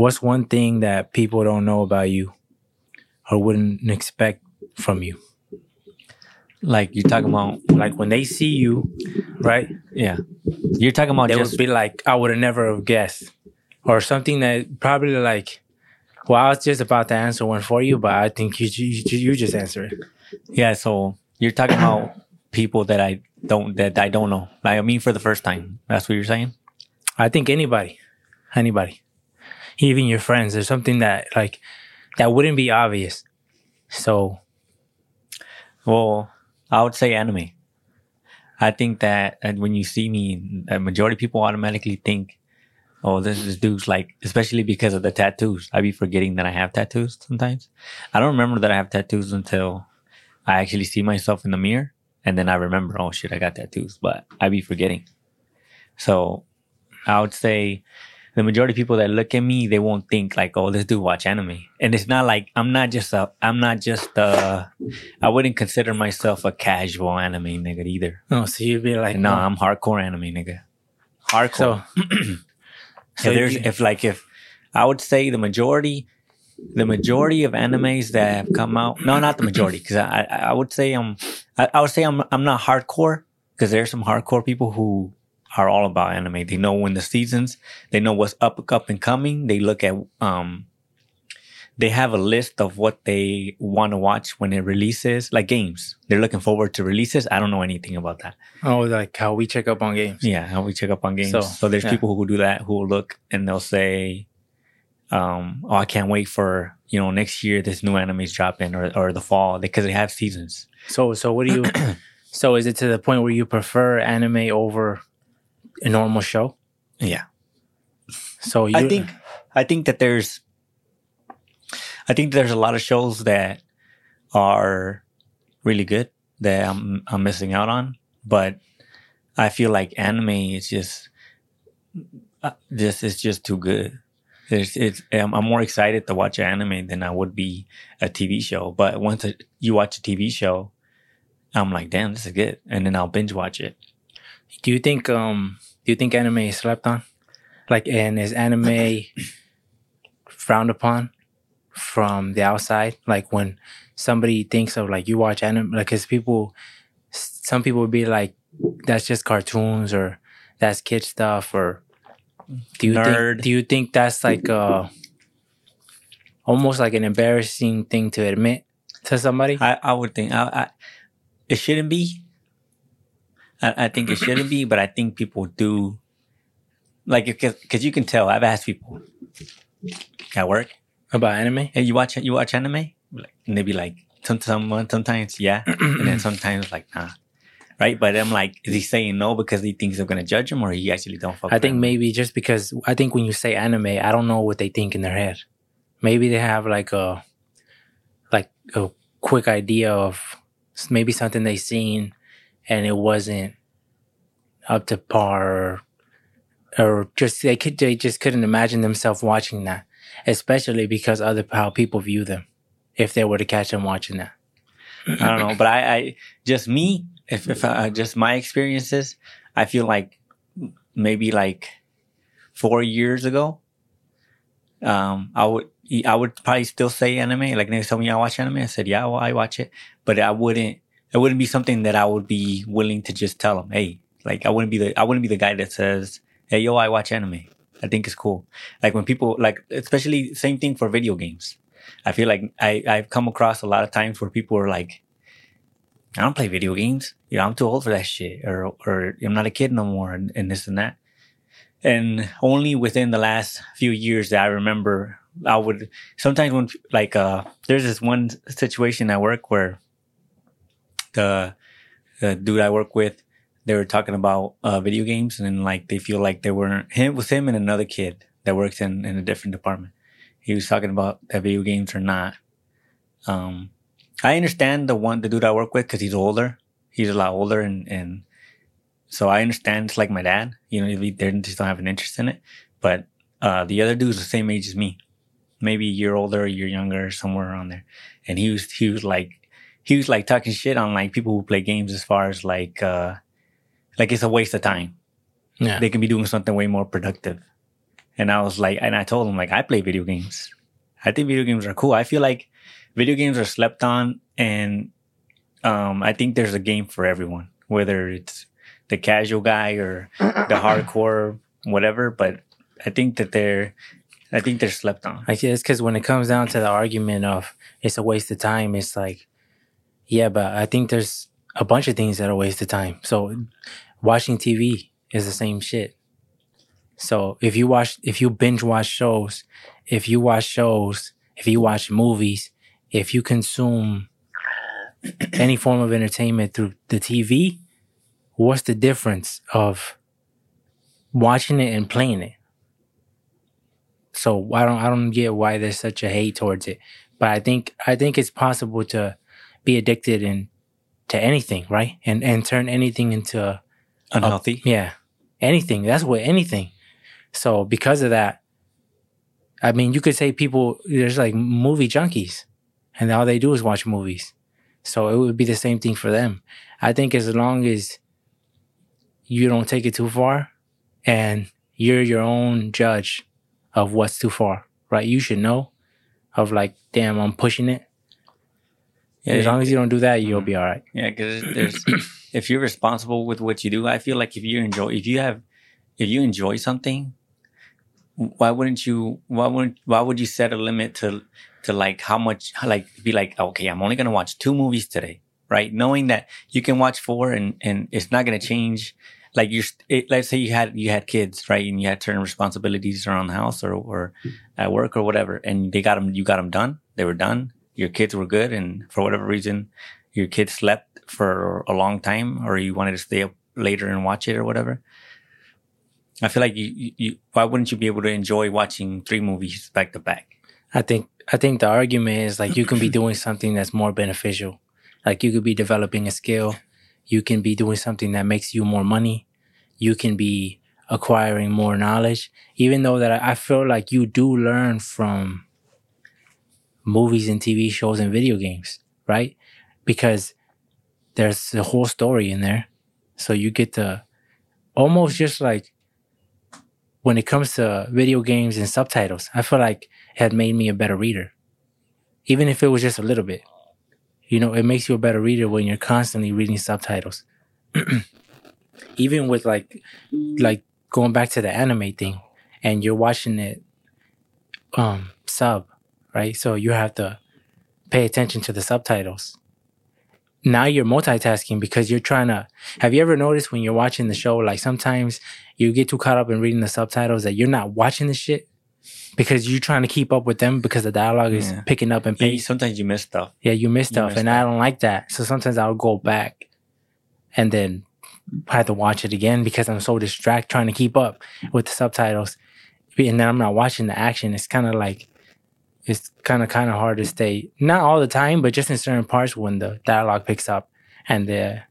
what's one thing that people don't know about you or wouldn't expect from you? Like you're talking about, Like when they see you, right? yeah. You're talking about They just would be like, I would have never have guessed. Or something that probably like, well, I was just about to answer one for you, but I think you you, you just answer it. yeah. So you're talking about people that I don't that I don't know. Like I mean, for the first time. That's what you're saying. I think anybody, anybody, even your friends, there's something that like that wouldn't be obvious. So Well, I would say anime. I think that when you see me, a majority of people automatically think, "Oh, this this dude's like," especially because of the tattoos. I be forgetting that I have tattoos sometimes. I don't remember that I have tattoos until I actually see myself in the mirror, and then I remember, "Oh shit, I got tattoos." But I be forgetting. So, I would say the majority of people that look at me, they won't think like, "Oh, this dude watch anime," and it's not like I'm not just a, I'm not just a I wouldn't consider myself a casual anime nigga either. no, so you'd be like, No, uh, I'm hardcore anime nigga. Hardcore. So, if there's you- if like if I would say the majority, the majority of animes that have come out. No, not the majority, because I, I I would say I'm I, I would say I'm I'm not hardcore because there's some hardcore people who are all about anime. They know when the seasons, they know what's up up and coming. They look at um they have a list of what they want to watch when it releases, like games. They're looking forward to releases. I don't know anything about that. oh, like how we check up on games. Yeah, how we check up on games. So, So, there's yeah. people who do that who will look and they'll say, um, "Oh, I can't wait for you know next year this new anime's dropping or or the fall because they have seasons." So, so what do you? so, is it to the point where you prefer anime over a normal show? Yeah, So you, I think I think that there's I think there's a lot of shows that are really good that I'm I'm missing out on, but I feel like anime is just uh, this is just too good. It's, it's I'm, I'm more excited to watch anime than I would be a TV show. But once a, you watch a TV show, I'm like, damn, this is good, and then I'll binge watch it. do you think um you think anime is slept on? Like, and is anime frowned upon from the outside? Like when somebody thinks of like you watch anime, like, cause people, some people would be like, that's just cartoons or that's kid stuff or do you Nerd. think do you think that's like uh almost like an embarrassing thing to admit to somebody? I, I would think I, I, it shouldn't be. I, I think it shouldn't be, but I think people do. Like, because you can tell. I've asked people at work, About anime? "Hey, you watch you watch anime?" Like, and they be like, "Some someone sometimes yeah, and then sometimes like nah." Right, but I'm like, is he saying no because he thinks I'm gonna judge him, or he actually don't fuck? I think anime? maybe just because I think when you say anime, I don't know what they think in their head. Maybe they have like a like a quick idea of maybe something they seen and it wasn't up to par or, or just they could they just couldn't imagine themselves watching that, especially because other how people view them if they were to catch them watching that. I don't know, but I, I just me, if if I, just my experiences, I feel like maybe like four years ago, um, I would I would probably still say anime. Like they told me I watch anime, I said yeah, well, I watch it, but I wouldn't. It wouldn't be something that I would be willing to just tell them. Hey, like I wouldn't be the I wouldn't be the guy that says, hey, yo, I watch anime. I think it's cool. Like when people like, especially same thing for video games. I feel like I, I've come across a lot of times where people are like, I don't play video games. You know, I'm too old for that shit, or or I'm not a kid no more, and, and this and that. And only within the last few years that I remember, I would sometimes when like uh, there's this one situation at work where the the dude I work with, they were talking about uh, video games, and then like they feel like they weren't him it was him and another kid that works in in a different department. He was talking about that video games are not. Um, I understand the one the dude I work with because he's older. He's a lot older, and and so I understand. It's like my dad. You know, they just don't have an interest in it. But uh, the other dude's the same age as me, maybe a year older, a year younger, somewhere around there. And he was he was like he was like talking shit on like people who play games as far as like uh like it's a waste of time. Yeah. They can be doing something way more productive. and I was like, and I told him like, I play video games. I think video games are cool. I feel like video games are slept on, and um, I think there's a game for everyone, whether it's the casual guy or the hardcore whatever. But I think that they're, I think they're slept on. I guess because when it comes down to the argument of it's a waste of time, it's like, yeah, but I think there's a bunch of things that are waste of time. So watching TV is the same shit. So if you watch, if you binge watch shows, if you watch shows, if you watch movies, if you consume any form of entertainment through the TV, what's the difference of watching it and playing it? So I don't, I don't get why there's such a hate towards it. But I think, I think it's possible to be addicted in to anything, right? And and turn anything into Unhealthy. yeah, anything. That's what anything. So because of that, I mean, you could say people there's like movie junkies, and all they do is watch movies. So it would be the same thing for them. I think as long as you don't take it too far, and you're your own judge of what's too far, right? You should know of like, damn, I'm pushing it. Yeah, as long as you don't do that, you'll mm-hmm. be all right. Yeah, because there's if you're responsible with what you do, I feel like if you enjoy, if you have, if you enjoy something, why wouldn't you? Why wouldn't? Why would you set a limit to to like how much? Like be like, okay, I'm only gonna watch two movies today, right? Knowing that you can watch four and and it's not gonna change. Like you're, it, let's say you had you had kids, right, and you had certain responsibilities around the house or or at work or whatever, and they got them, you got them done. They were done. Your kids were good, and for whatever reason, your kids slept for a long time, or you wanted to stay up later and watch it or whatever. I feel like you, you, why wouldn't you be able to enjoy watching three movies back to back? I think I think the argument is like you can be doing something that's more beneficial. Like you could be developing a skill, you can be doing something that makes you more money, you can be acquiring more knowledge. Even though that I feel like you do learn from movies and TV shows and video games, right? Because there's a whole story in there. So you get to almost just like when it comes to video games and subtitles, I feel like it had made me a better reader. Even if it was just a little bit. You know, it makes you a better reader when you're constantly reading subtitles. Even with like like going back to the anime thing and you're watching it um sub, right? So you have to pay attention to the subtitles. Now you're multitasking because you're trying to. Have you ever noticed when you're watching the show, like sometimes you get too caught up in reading the subtitles that you're not watching the shit because you're trying to keep up with them because the dialogue is Yeah. picking up and Yeah, sometimes you miss stuff. Yeah, you miss You stuff, miss and I don't like that. So sometimes I'll go back and then I have to watch it again because I'm so distracted trying to keep up with the subtitles, and then I'm not watching the action. It's kind of like it's kind of kind of hard to stay not all the time, but just in certain parts when the dialogue picks up and the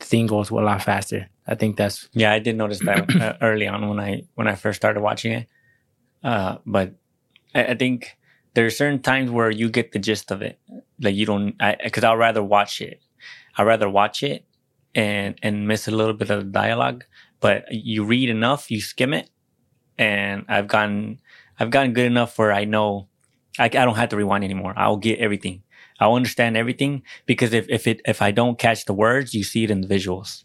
thing goes a lot faster. I think that's Yeah, I did notice that uh, early on when I when I first started watching it. Uh, but I, I think there are certain times where you get the gist of it. Like you don't, i because I'd rather watch it. I'd rather watch it and and miss a little bit of the dialogue. But you read enough, you skim it, and I've gotten I've gotten good enough where I know I, I don't have to rewind anymore. I'll get everything. I'll understand everything because if if it if I don't catch the words, you see it in the visuals.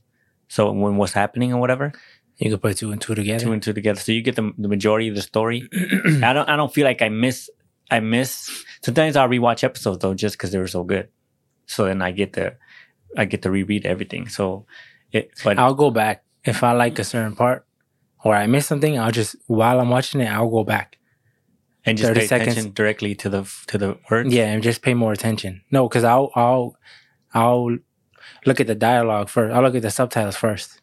So when what's happening or whatever, you can put two and two together. two and two together. So you get the, the majority of the story. I don't I don't feel like I miss I miss sometimes I'll rewatch episodes though just because they were so good. So then I get to I get to reread everything. So it but I'll go back if I like a certain part or I miss something. I'll just while I'm watching it, I'll go back. And just 30 pay seconds. attention directly to the to the words. Yeah, and just pay more attention. No, because I'll I'll I'll look at the dialogue first. I'll look at the subtitles first.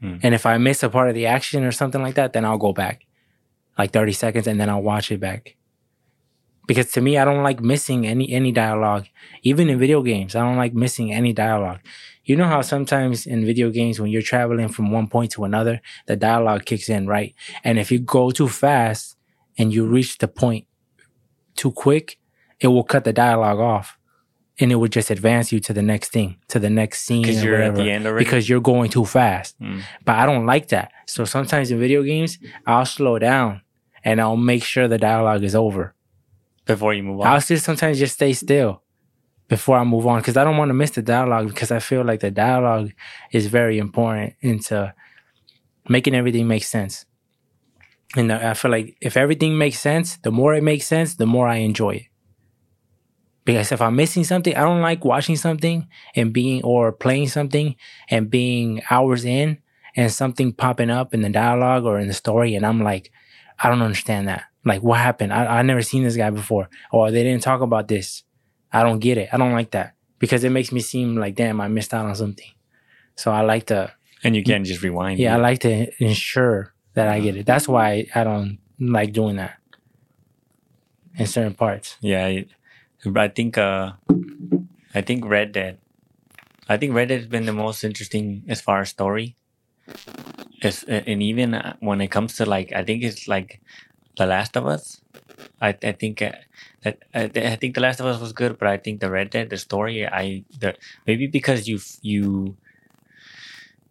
Hmm. And if I miss a part of the action or something like that, then I'll go back like 30 seconds and then I'll watch it back. Because to me, I don't like missing any any dialogue. Even in video games, I don't like missing any dialogue. You know how sometimes in video games when you're traveling from one point to another, the dialogue kicks in, right? And if you go too fast and you reach the point too quick, it will cut the dialogue off and it would just advance you to the next thing, to the next scene because you're at the end already. because you're going too fast. Mm. But I don't like that. So sometimes in video games, I'll slow down and I'll make sure the dialogue is over. before you move on. I'll just sometimes just stay still before I move on because I don't want to miss the dialogue because I feel like the dialogue is very important into making everything make sense. And I feel like if everything makes sense, the more it makes sense, the more I enjoy it. Because if I'm missing something, I don't like watching something and being or playing something and being hours in and something popping up in the dialogue or in the story, and I'm like, I don't understand that. Like, what happened? I I never seen this guy before, or they didn't talk about this. I don't get it. I don't like that because it makes me seem like, damn, I missed out on something. So I like to, and you can't just rewind. yeah, I like to ensure that I get it. That's why I don't like doing that in certain parts. Yeah, I, I think uh, I think Red Dead. I think Red Dead has been the most interesting as far as story. It's, and even uh, when it comes to like, I think it's like The Last of Us. I I think uh, that I, I think The Last of Us was good, but I think the Red Dead, the story, I the maybe because you you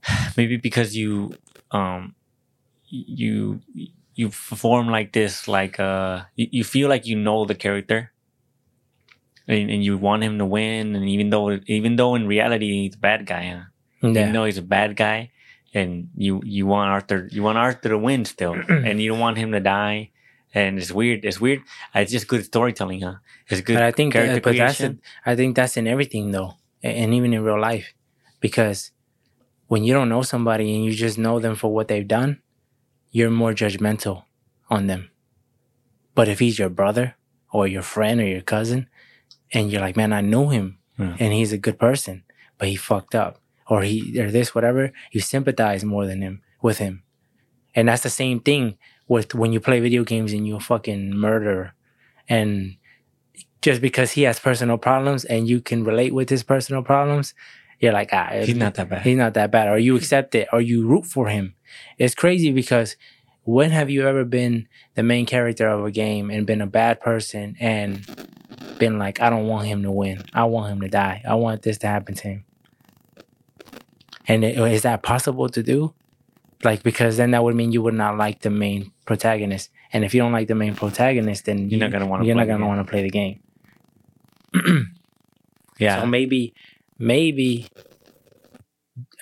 maybe because you um you you form like this like uh you, you feel like you know the character and, and you want him to win. And even though even though in reality he's a bad guy huh? even Yeah. though he's a bad guy and you you want arthur you want arthur to win still. And you don't want him to die. And it's weird it's weird. It's just good storytelling huh? It's good But I think, character uh, but that's, creation. I think that's in everything though, a- and even in real life, because when you don't know somebody and you just know them for what they've done, you're more judgmental on them. But if he's your brother or your friend or your cousin, and you're like, man, I know him, Yeah. and he's a good person, but he fucked up, or he or this whatever, you sympathize more than him with him, and that's the same thing with when you play video games and you fucking murderer, and just because he has personal problems and you can relate with his personal problems, you're like, ah, he's not that bad he's not that bad, or you accept it, or you root for him. It's crazy because when have you ever been the main character of a game and been a bad person and been like, I don't want him to win. I want him to die. I want this to happen to him. And it- is that possible to do? Like, because then that would mean you would not like the main protagonist. And if you don't like the main protagonist, then You're not gonna wanna You're play not gonna want to play the game. yeah So maybe, maybe,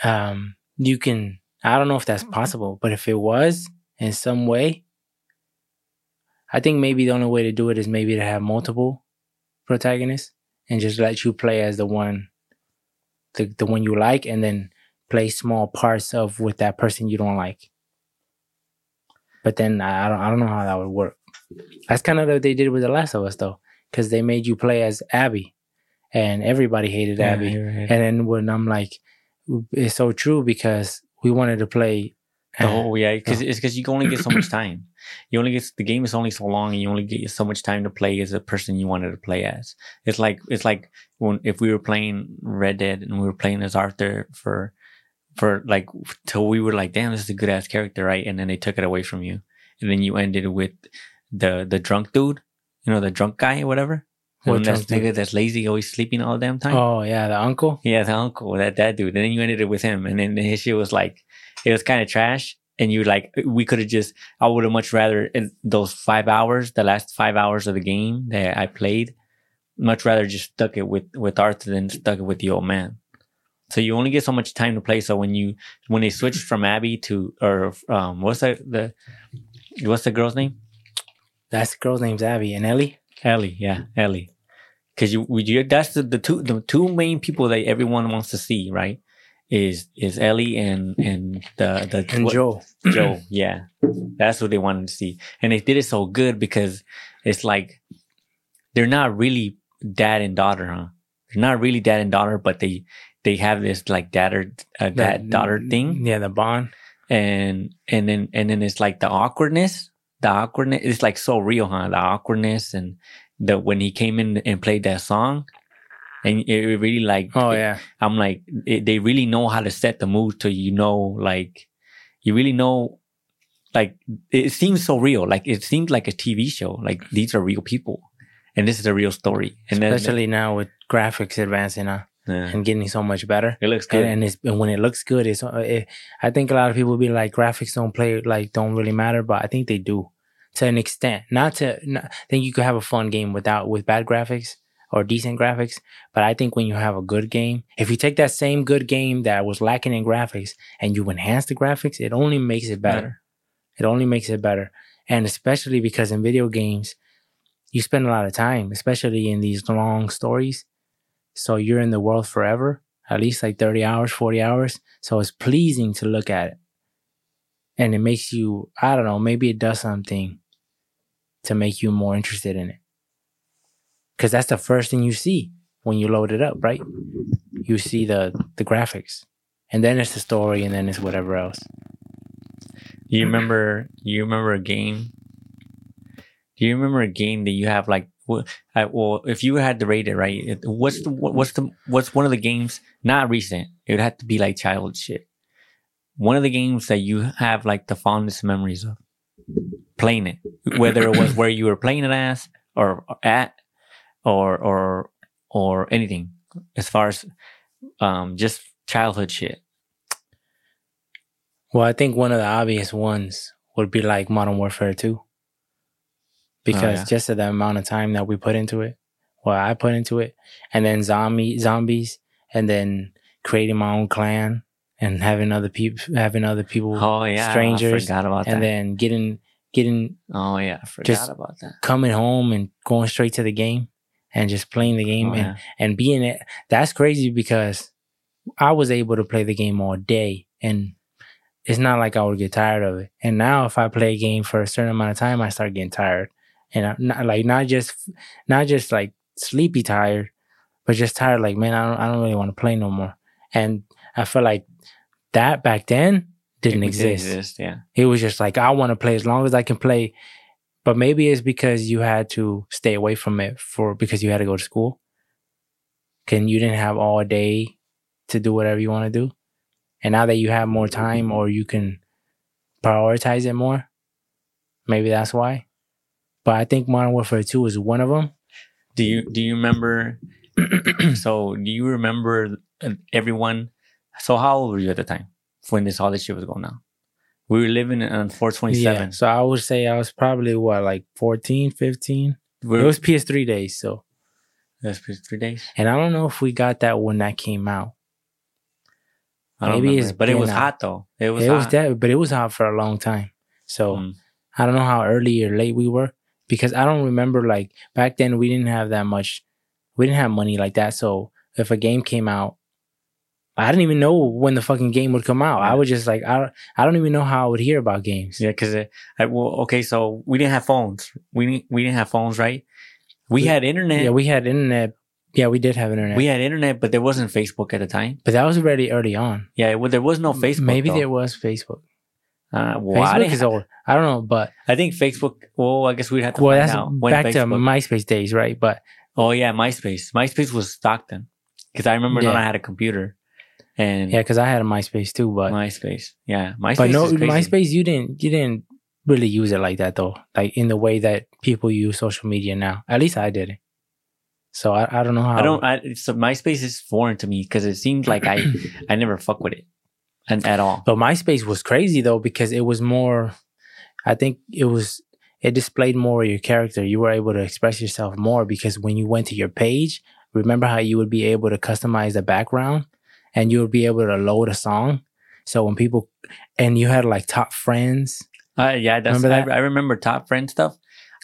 um, you can. I don't know if that's possible, but if it was in some way, I think maybe the only way to do it is maybe to have multiple protagonists and just let you play as the one, the the one you like, and then play small parts of with that person you don't like. But then I I don't I don't know how that would work. That's kind of what they did with The Last of Us though, because they made you play as Abby, and everybody hated Yeah, Abby. right. And then when I'm like, it's so true because we wanted to play. Oh yeah, because it's because you only get so much time. You only get the game is only so long, and you only get so much time to play as a person you wanted to play as. It's like it's like when if we were playing Red Dead and we were playing as Arthur for for like till we were like, damn, this is a good ass character, right? And then they took it away from you, and then you ended with the the drunk dude, you know, the drunk guy or whatever. What that's dude? nigga that's lazy, always sleeping all the damn time. Oh yeah, the uncle. Yeah, the uncle, that that dude. And then you ended it with him, and then his shit was like, it was kind of trash. And you like, we could have just. I would have much rather in those five hours, the last five hours of the game that I played, much rather just stuck it with with Arthur than stuck it with the old man. So you only get so much time to play. So when you when they switched from Abby to or um what's that the what's the girl's name? That's the girl's name's Abby and Ellie. Ellie, yeah, Ellie. Because you, you, that's the, the two the two main people that everyone wants to see, right? Is is Ellie and and the the And what- Joel. Joel, yeah, that's what they wanted to see, and they did it so good because it's like they're not really dad and daughter, huh? They're not really dad and daughter, but they they have this like daughter uh, dad daughter thing, Yeah, the bond. and and then and then it's like the awkwardness the awkwardness it's like so real huh the awkwardness and the when he came in and played that song and it really like Oh yeah. i'm like it, they really know how to set the mood to you know like you really know like it seems so real like it seems like a tv show like these are real people and this is a real story and then Especially now with graphics advancing uh, yeah, and getting so much better. it looks good And, and, it's, and when it looks good, it's. It, I think a lot of people be like, graphics don't play like don't really matter, but I think they do. To an extent. Not to not, I think you could have a fun game without with bad graphics or decent graphics. But I think when you have a good game, if you take that same good game that was lacking in graphics and you enhance the graphics, it only makes it better. It only makes it better. And especially because in video games, you spend a lot of time, especially in these long stories. So you're in the world forever, at least like 30 hours, 40 hours. So it's pleasing to look at it. And it makes you, I don't know, maybe it does something to make you more interested in it. Cause that's the first thing you see when you load it up, right? You see the, the graphics and then it's the story and then it's whatever else. You remember? You remember a game? Do you remember a game that you have like? Well, if you had to rate it, right? What's the what's the what's one of the games? Not recent. It would have to be like childhood shit. One of the games that you have like the fondest memories of playing it, whether it was where you were playing it as or at, or or or anything as far as um just childhood shit. Well, I think one of the obvious ones would be like Modern Warfare 2. Because yeah. just of the amount of time that we put into it, well, I put into it, and then zombie zombies, and then creating my own clan and having other people having other people Oh yeah, strangers, I forgot about and that. then getting getting oh yeah, I forgot just about that. coming home and going straight to the game and just playing the game Oh, and yeah. and being it that's crazy because I was able to play the game all day and it's not like I would get tired of it. And now if I play a game for a certain amount of time, I start getting tired. And I'm not like not just not just like sleepy tired, but just tired like man, I don't I don't really want to play no more. And I feel like that back then didn't It exist. Yeah. It was just like I want to play as long as I can play. But maybe it's because you had to stay away from it for because you had to go to school. Can you didn't have all day to do whatever you want to do. And now that you have more time or you can prioritize it more, maybe that's why. But I think Modern Warfare 2 is one of them. Do you do you remember? so do you remember uh, everyone? So how old were you at the time when this all this shit was going on? We were living on 427. Yeah. So I would say I was probably what, like 14, 15? We're, It was PS3 days. So, that's for three days. and I don't know if we got that when that came out. I don't Maybe remember, it's but it was out. hot though. It was it was hot. that, but it was hot for a long time. So Mm. I don't know how early or late we were because I don't remember like back then we didn't have that much, we didn't have money like that. So if a game came out, I didn't even know when the fucking game would come out. I was just like, I don't, I don't even know how I would hear about games. Yeah, because well, okay, so we didn't have phones. We didn't we didn't have phones, right? We Yeah. had internet. Yeah, we had internet. Yeah, we did have internet. we had internet, but there wasn't Facebook at the time. but that was already early on. Yeah, well, there was no Facebook. Maybe though. there was Facebook. Uh, well, I, Facebook is old. I don't know, but I think Facebook. Well, I guess we'd have to well, find out when back to MySpace days, right? But oh yeah, MySpace. MySpace was Stockton because I remember when I had a computer and yeah, because I had a MySpace too. But MySpace. Yeah, MySpace. but no. MySpace, you didn't you didn't really use it like that though, like in the way that people use social media now. At least I didn't. So I, I don't know how. I don't. I, so MySpace is foreign to me because it seemed like I I never fuck with it, and at all. But MySpace was crazy though because it was more. I think it was it displayed more of your character. You were able to express yourself more because when you went to your page, remember how you would be able to customize the background and you would be able to load a song. So when people and you had like top friends. Uh, yeah, that's, Remember that? I, I remember top friend stuff.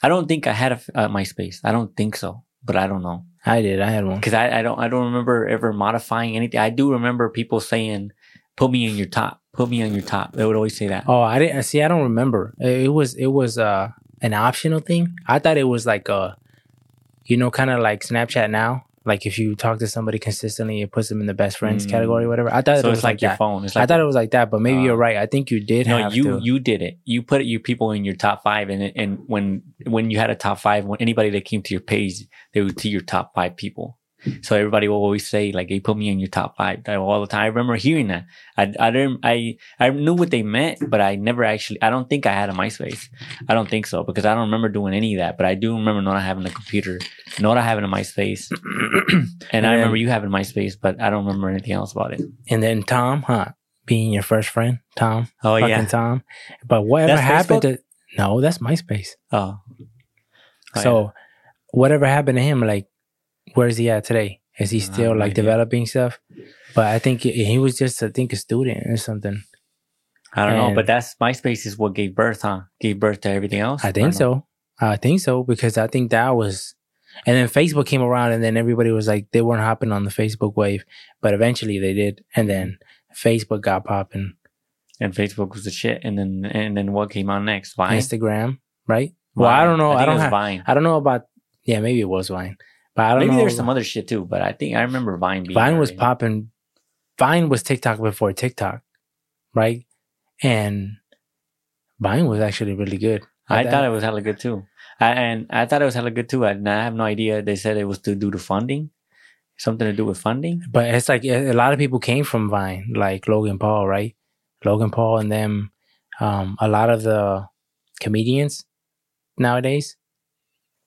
I don't think I had a uh, MySpace. I don't think so, but I don't know I did. I had one. because I, I don't I don't remember ever modifying anything. I do remember people saying, "Put me in your top. Put me on your top." They would always say that. Oh, I didn't see. I don't remember. It it was it was uh an optional thing. I thought it was like a, you know, kind of like Snapchat now. Like if you talk to somebody consistently, it puts them in the best friends Mm. category, or whatever. I thought so it was it's like, your that. phone. It's like I thought it was like that, but maybe Uh, you're right. I think you did no, have you to. you did it. You put your people in your top five, and and when when you had a top five, when anybody that came to your page, they would see your top five people. So everybody will always say like, "Hey, put me in your top five all the time." I remember hearing that. I I didn't I I knew what they meant, but I never actually. I don't think I had a MySpace. I don't think so because I don't remember doing any of that. But I do remember not having a computer, not having a MySpace, and I remember you having MySpace, but I don't remember anything else about it. and then Tom, huh? Being your first friend, Tom, Oh fucking yeah, Tom. But whatever That's happened Facebook? to? No, that's MySpace. Oh. Oh, so whatever happened to him, like, where is he at today? Is he still no like developing stuff? But I think he was just, I think, a student or something. I don't know, but that's MySpace is what gave birth, huh? Gave birth to everything else. I think no? so. I think so because I think that was, and then Facebook came around, and then everybody was like, they weren't hopping on the Facebook wave, but eventually they did, and then Facebook got popping. And Facebook was the shit, and then and then what came out next? Vine. Instagram, right? Well, I don't know. I, it don't have. Vine. I don't know about. Yeah, maybe it was Vine, but I don't Maybe know. there's some other shit too, but I think I remember Vine being. Vine was early. popping. Vine was TikTok before TikTok, right? And Vine was actually really good. I thought it was hella good too. I, and I thought it was hella good too. And I have no idea. They said it was to do to funding, something to do with funding. But it's like a a lot of people came from Vine, like Logan Paul, right? Logan Paul and them. Um, a lot of the comedians nowadays,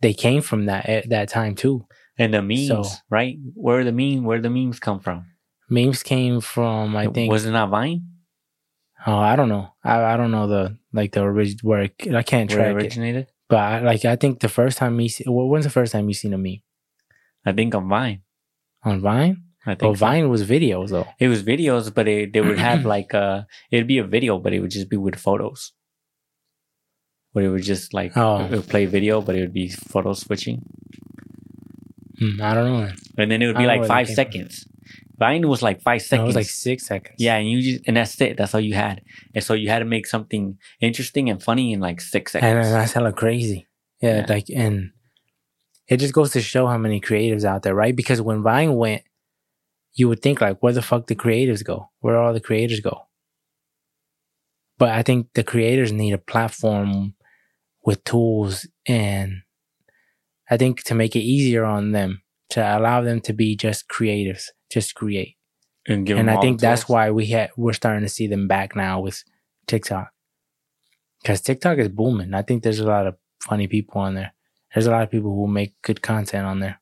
they came from that at that time too. And the memes, So- right? Where the meme, where the memes come from? Memes came from, I think. was it not Vine oh, I don't know. I, I don't know the like the origin where it, I can't where it track it. originated? But I, like I think the first time you see, well, when's the first time you seen a meme I think on Vine. on Vine? I think Well, so. Vine was videos though. It was videos, but it, they would have like uh it'd be a video, but it would just be with photos. Where it would just like Oh. it would play video, but it would be photo switching, Hmm, I don't know. and then it would be like five from. seconds. Vine was like five No, seconds. it was like six seconds. yeah, and you just and that's it. That's all you had, and so you had to make something interesting and funny in like six and seconds. uh, that's hella crazy. Yeah, Yeah. like and it just goes to show how many creatives out there, right? Because when Vine went, you would think like, where the fuck the creatives go? Where all the creators go? But I think the creators need a platform with tools and I think to make it easier on them to allow them to be just creatives, just create. and give and I think that's why we had we're starting to see them back now with TikTok because TikTok is booming. I think there's a lot of funny people on there. There's a lot of people who make good content on there.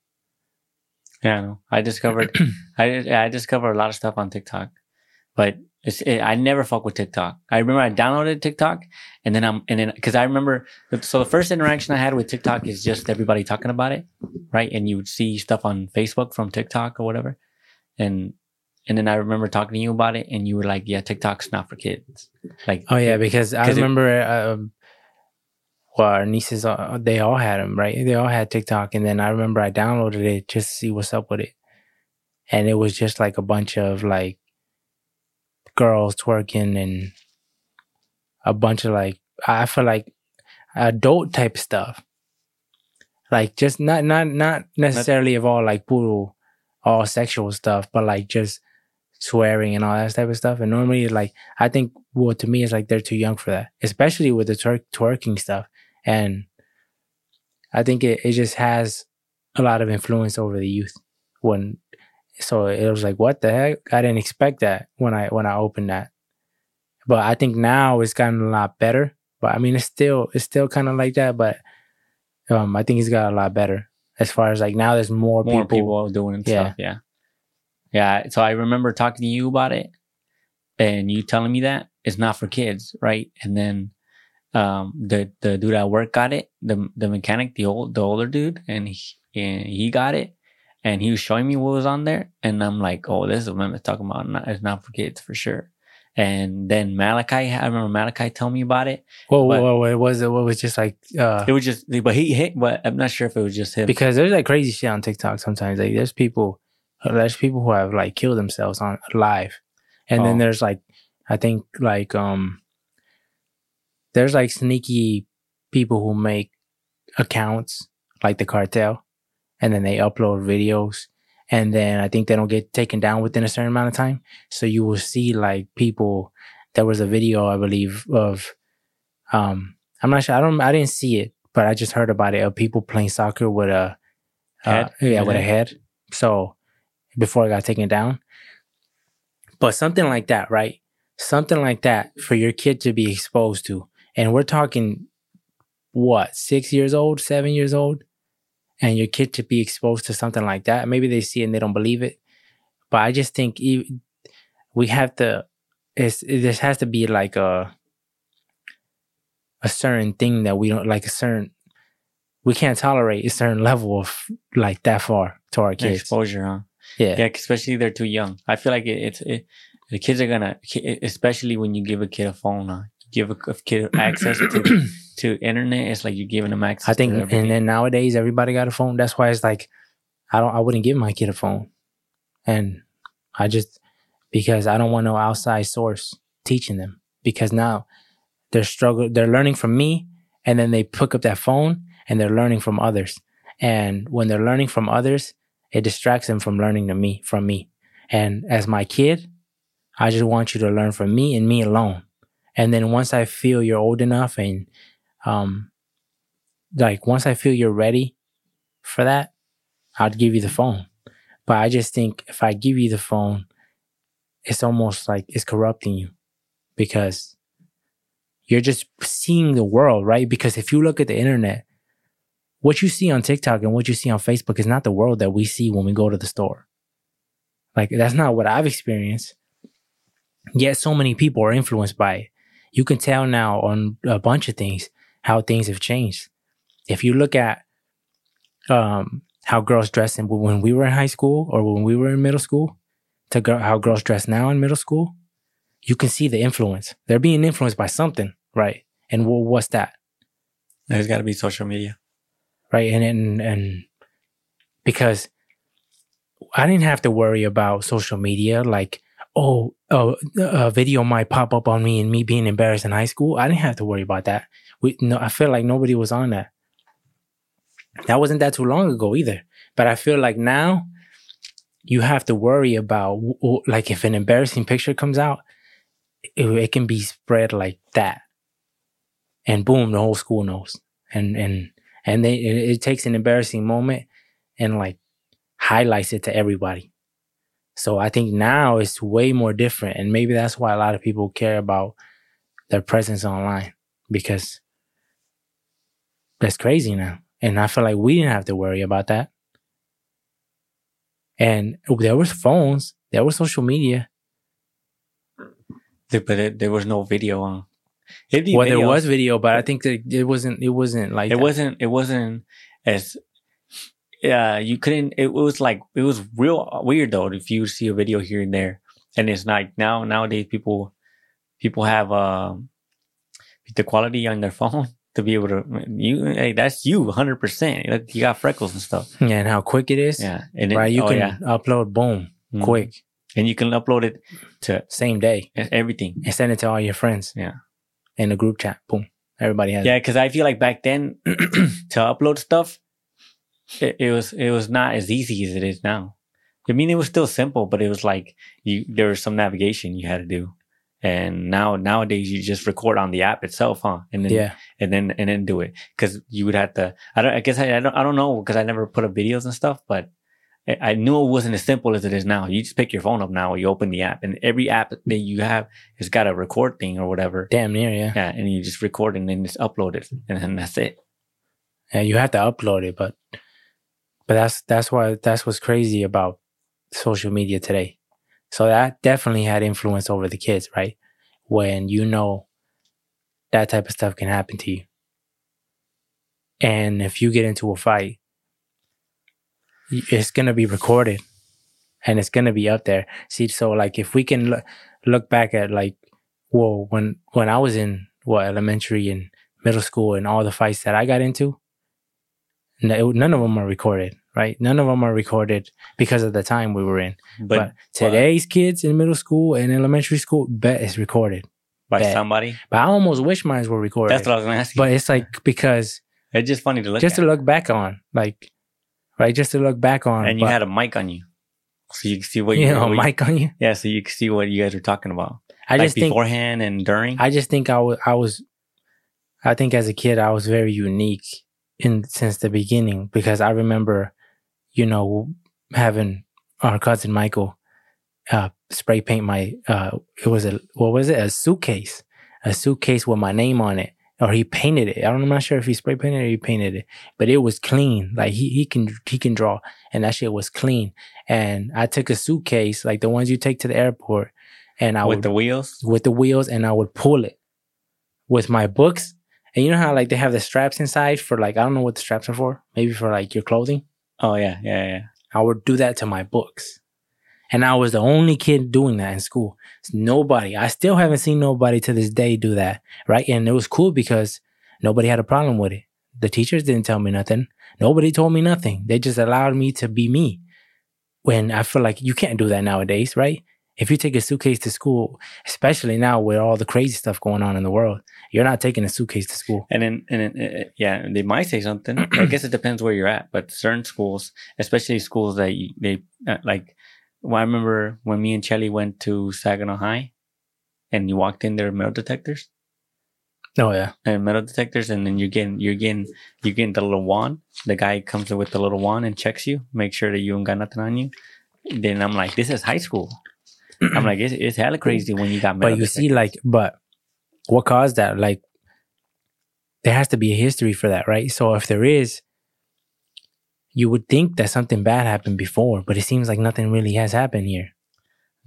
Yeah, I know. I discovered I I discovered a lot of stuff on TikTok, but it's it, I never fuck with TikTok. I remember I downloaded TikTok, and then I'm and then because I remember so the first interaction I had with TikTok is just everybody talking about it, right? And you would see stuff on Facebook from TikTok or whatever, and and then I remember talking to you about it, and you were like, "Yeah, TikTok's not for kids." Like, Oh yeah, because I 'Cause it- remember. um, well, our nieces, uh, they all had them, right? They all had TikTok, and then I remember I downloaded it just to see what's up with it, and it was just like a bunch of like girls twerking and a bunch of like I feel like adult type stuff, like just not not not necessarily of all like brutal, all sexual stuff, but like just swearing and all that type of stuff. And normally, like I think, well, to me, it's like they're too young for that, especially with the twerk, twerking stuff. And I think it, it just has a lot of influence over the youth. When so it was like, what the heck? I didn't expect that when I when I opened that. But I think now it's gotten a lot better. But I mean, it's still it's still kind of like that. But um, I think it's got a lot better as far as like now there's more, more people. people, doing Yeah. stuff. Yeah. Yeah. So I remember talking to you about it and you telling me that it's not for kids, right? And then um the the dude at work got it, the the mechanic, the old the older dude, and he and he got it and he was showing me what was on there and I'm like, Oh, this is what I'm talking about. Not, it's not for kids for sure. And then Malachi, I remember Malachi telling me about it. Whoa, whoa, whoa! It was it was just like uh, It was just, but he hit, but I'm not sure if it was just him. because there's like crazy shit on TikTok sometimes. Like there's people, there's people who have like killed themselves on live, and Oh. then there's like, I think like um, there's like sneaky people who make accounts like the cartel, and then they upload videos, and then I think they don't get taken down within a certain amount of time. So you will see like people. There was a video I believe of, um, I'm not sure. I don't. I didn't see it, but I just heard about it of people playing soccer with a Head? uh, yeah, With with a a head. So before it got taken down. But something like that, right? Something like that for your kid to be exposed to. And we're talking what, six years old, seven years old? And your kid to be exposed to something like that. Maybe they see it and they don't believe it. But I just think we have to it's it, this has to be like a a certain thing that we don't like a certain we can't tolerate a certain level of like that far to our kids. Exposure, huh? Yeah. Yeah, especially they're too young. I feel like it, it's it, the kids are gonna, especially when you give a kid a phone, uh, give a, a kid access to to internet. It's like you're giving them access. I think, and then nowadays everybody got a phone. That's why it's like, I don't, I wouldn't give my kid a phone, and I just because I don't want no outside source teaching them because now they're struggle, they're learning from me, and then they pick up that phone and they're learning from others, and when they're learning from others, it distracts them from learning to me from me, and as my kid, I just want you to learn from me and me alone, and then once I feel you're old enough and um like once I feel you're ready for that, I'd give you the phone. But I just think if I give you the phone, it's almost like it's corrupting you because you're just seeing the world, right? Because if you look at the internet, what you see on TikTok and what you see on Facebook is not the world that we see when we go to the store. Like that's not what I've experienced. Yet so many people are influenced by it. You can tell now on a bunch of things how things have changed. If you look at um, how girls dress in, when we were in high school or when we were in middle school to girl, how girls dress now in middle school, you can see the influence. They're being influenced by something, right? And wh- what's that, there's got to be social media. right? And, and and because I didn't have to worry about social media, like oh, oh, a video might pop up on me and me being embarrassed in high school. I didn't have to worry about that. We no, I feel like nobody was on that. That wasn't that too long ago either. But I feel like now you have to worry about like if an embarrassing picture comes out, it, it can be spread like that, and boom, the whole school knows, and and and they it, it takes an embarrassing moment and like highlights it to everybody. So I think now it's way more different, and maybe that's why a lot of people care about their presence online because that's crazy now. And I feel like we didn't have to worry about that. And there was phones, there was social media. But it, there was no video on. Well, there was video, but I think that it wasn't. It wasn't like It that. wasn't. It wasn't as. Yeah, you couldn't. It was like it was real weird though. If you see a video here and there, and it's like now nowadays people people have um the quality on their phone to be able to you. Hey, that's you, hundred percent. like You got freckles and stuff. Yeah, and how quick it is. Yeah, and it, right. You oh, can yeah. upload, boom, Mhm. quick, and you can upload it to same day, everything. and send it to all your friends. Yeah. in the group chat, boom, everybody has. Yeah, because I feel like back then to upload stuff, it, it was it was not as easy as it is now. I mean, it was still simple, but it was like you there was some navigation you had to do, and now nowadays you just record on the app itself, huh? And then yeah. and then and then do it because you would have to. I don't. I guess I, I don't. I don't know because I never put up videos and stuff, but. I knew it wasn't as simple as it is now. You just pick your phone up now, you open the app, and every app that you have has got a record thing or whatever. Damn near, yeah. Yeah, and you just record and then just upload it, and then that's it. Yeah, you have to upload it, but but that's that's why that's what's crazy about social media today. So that definitely had influence over the kids, right? When you know that type of stuff can happen to you. And if you get into a fight, it's going to be recorded and it's going to be up there. See, so like if we can look, look back at like, whoa, when, when I was in what elementary and middle school and all the fights that I got into, no- none of them are recorded, right? None of them are recorded because of the time we were in. But, But, today's kids in middle school and elementary school, bet it's recorded. by bad. somebody, But I almost wish mine were recorded. that's what I was gonna ask you. but it's like because it's just funny to look just at. to look back on, like, right? Just to look back on. and you but- had a mic on you, so you can see what you you, know, what you- mic on you. Yeah, so you can see what you guys were talking about. I like just think beforehand and during. I just think I was I was I think as a kid I was very unique in since the beginning because I remember, you know, having our cousin Michael uh spray paint my uh it was a what was it? A suitcase. A suitcase with my name on it. Or he painted it. I don't, I'm not sure if he spray painted it or he painted it. But it was clean. Like he he can he can draw. And that shit was clean. And I took a suitcase, like the ones you take to the airport, and I with would the wheels. with the wheels and I would pull it with my books And you know how like they have the straps inside for like I don't know what the straps are for. Maybe for like your clothing. Oh yeah, yeah, yeah. I would do that to my books. And I was the only kid doing that in school. Nobody. I still haven't seen nobody to this day do that. Right. And it was cool because nobody had a problem with it. The teachers didn't tell me nothing. Nobody told me nothing. They just allowed me to be me. When I feel like you can't do that nowadays, right? If you take a suitcase to school, especially now with all the crazy stuff going on in the world, you're not taking a suitcase to school. And then, and then, uh, yeah, they might say something. I guess it depends where you're at, but certain schools, especially schools that you, they uh, like, well, I remember when me and Chelly went to Saginaw High, and you walked in there metal detectors Oh yeah. and metal detectors, and then you're getting you're getting you're getting the little wand. The guy comes in with the little wand and checks you, make sure that you don't got nothing on you. Then I'm like, this is high school. I'm like, it's, it's hella crazy when you got But you see, like, but what caused that? Like, there has to be a history for that, right? So if there is, you would think that something bad happened before, but it seems like nothing really has happened here.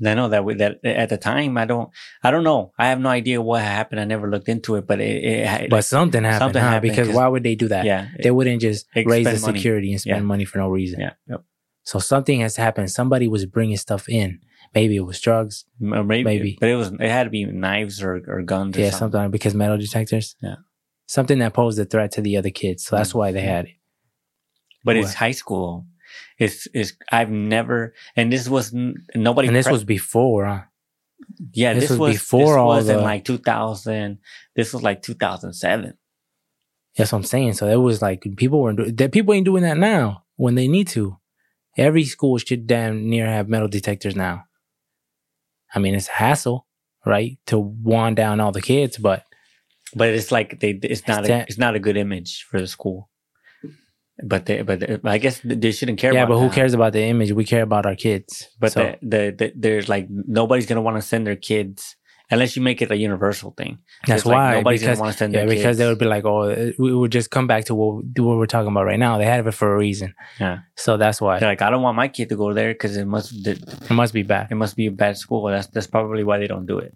I know that we, that at the time I don't I don't know I have no idea what happened I never looked into it but it, it But something happened, Something huh? happened, because 'cause- why would they do that? yeah They wouldn't just raise the money. security and spend Yeah. money for no reason. yeah yep. So something has happened. Somebody was bringing stuff in. Maybe it was drugs. Or maybe, Maybe. but it was it had to be knives or, or guns or yeah, something. something because metal detectors. Yeah. Something that posed a threat to the other kids. So that's Mm. why they had it. But it's high school. It's it's I've never and this was n- nobody. And this pre- was before, huh? yeah this this, was was before this all was in the- like 2000. This was like 2007. That's what I'm saying. So it was like people weren't doing that. People ain't doing that now when they need to. Every school should damn near have metal detectors now. I mean, it's a hassle, right, to wand down all the kids, but But it's like they it's not a, it's not a good image for the school. But they but they, I guess they shouldn't care. yeah. But who that. cares about the image? We care about our kids. But so, the, the, the there's like nobody's gonna want to send their kids unless you make it a universal thing. that's like why nobody's because gonna want to send yeah, their because they would be like, oh, uh, we would just come back to what, what we're talking about right now. They have it for a reason. Yeah. So that's why They're like, I don't want my kid to go there because it must it it must be bad. It must be a bad school. That's that's probably why they don't do it.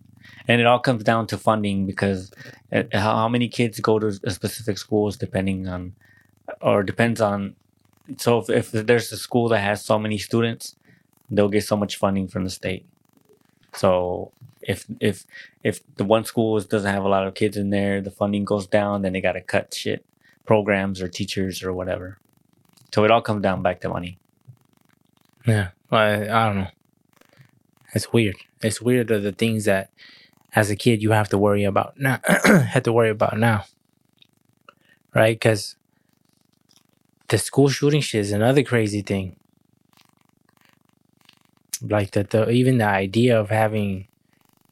And it all comes down to funding because uh, how, how many kids go to a specific schools depending on, or depends on. So if, if there's a school that has so many students, they'll get so much funding from the state. So if if if the one school doesn't have a lot of kids in there, the funding goes down, then they got to cut shit programs or teachers or whatever. So it all comes down back to money. Yeah. I, I don't know. It's weird. It's weird that the things that as a kid you have to worry about now have to worry about now. Right? Cuz the school shooting shit is another crazy thing. Like that, the even the idea of having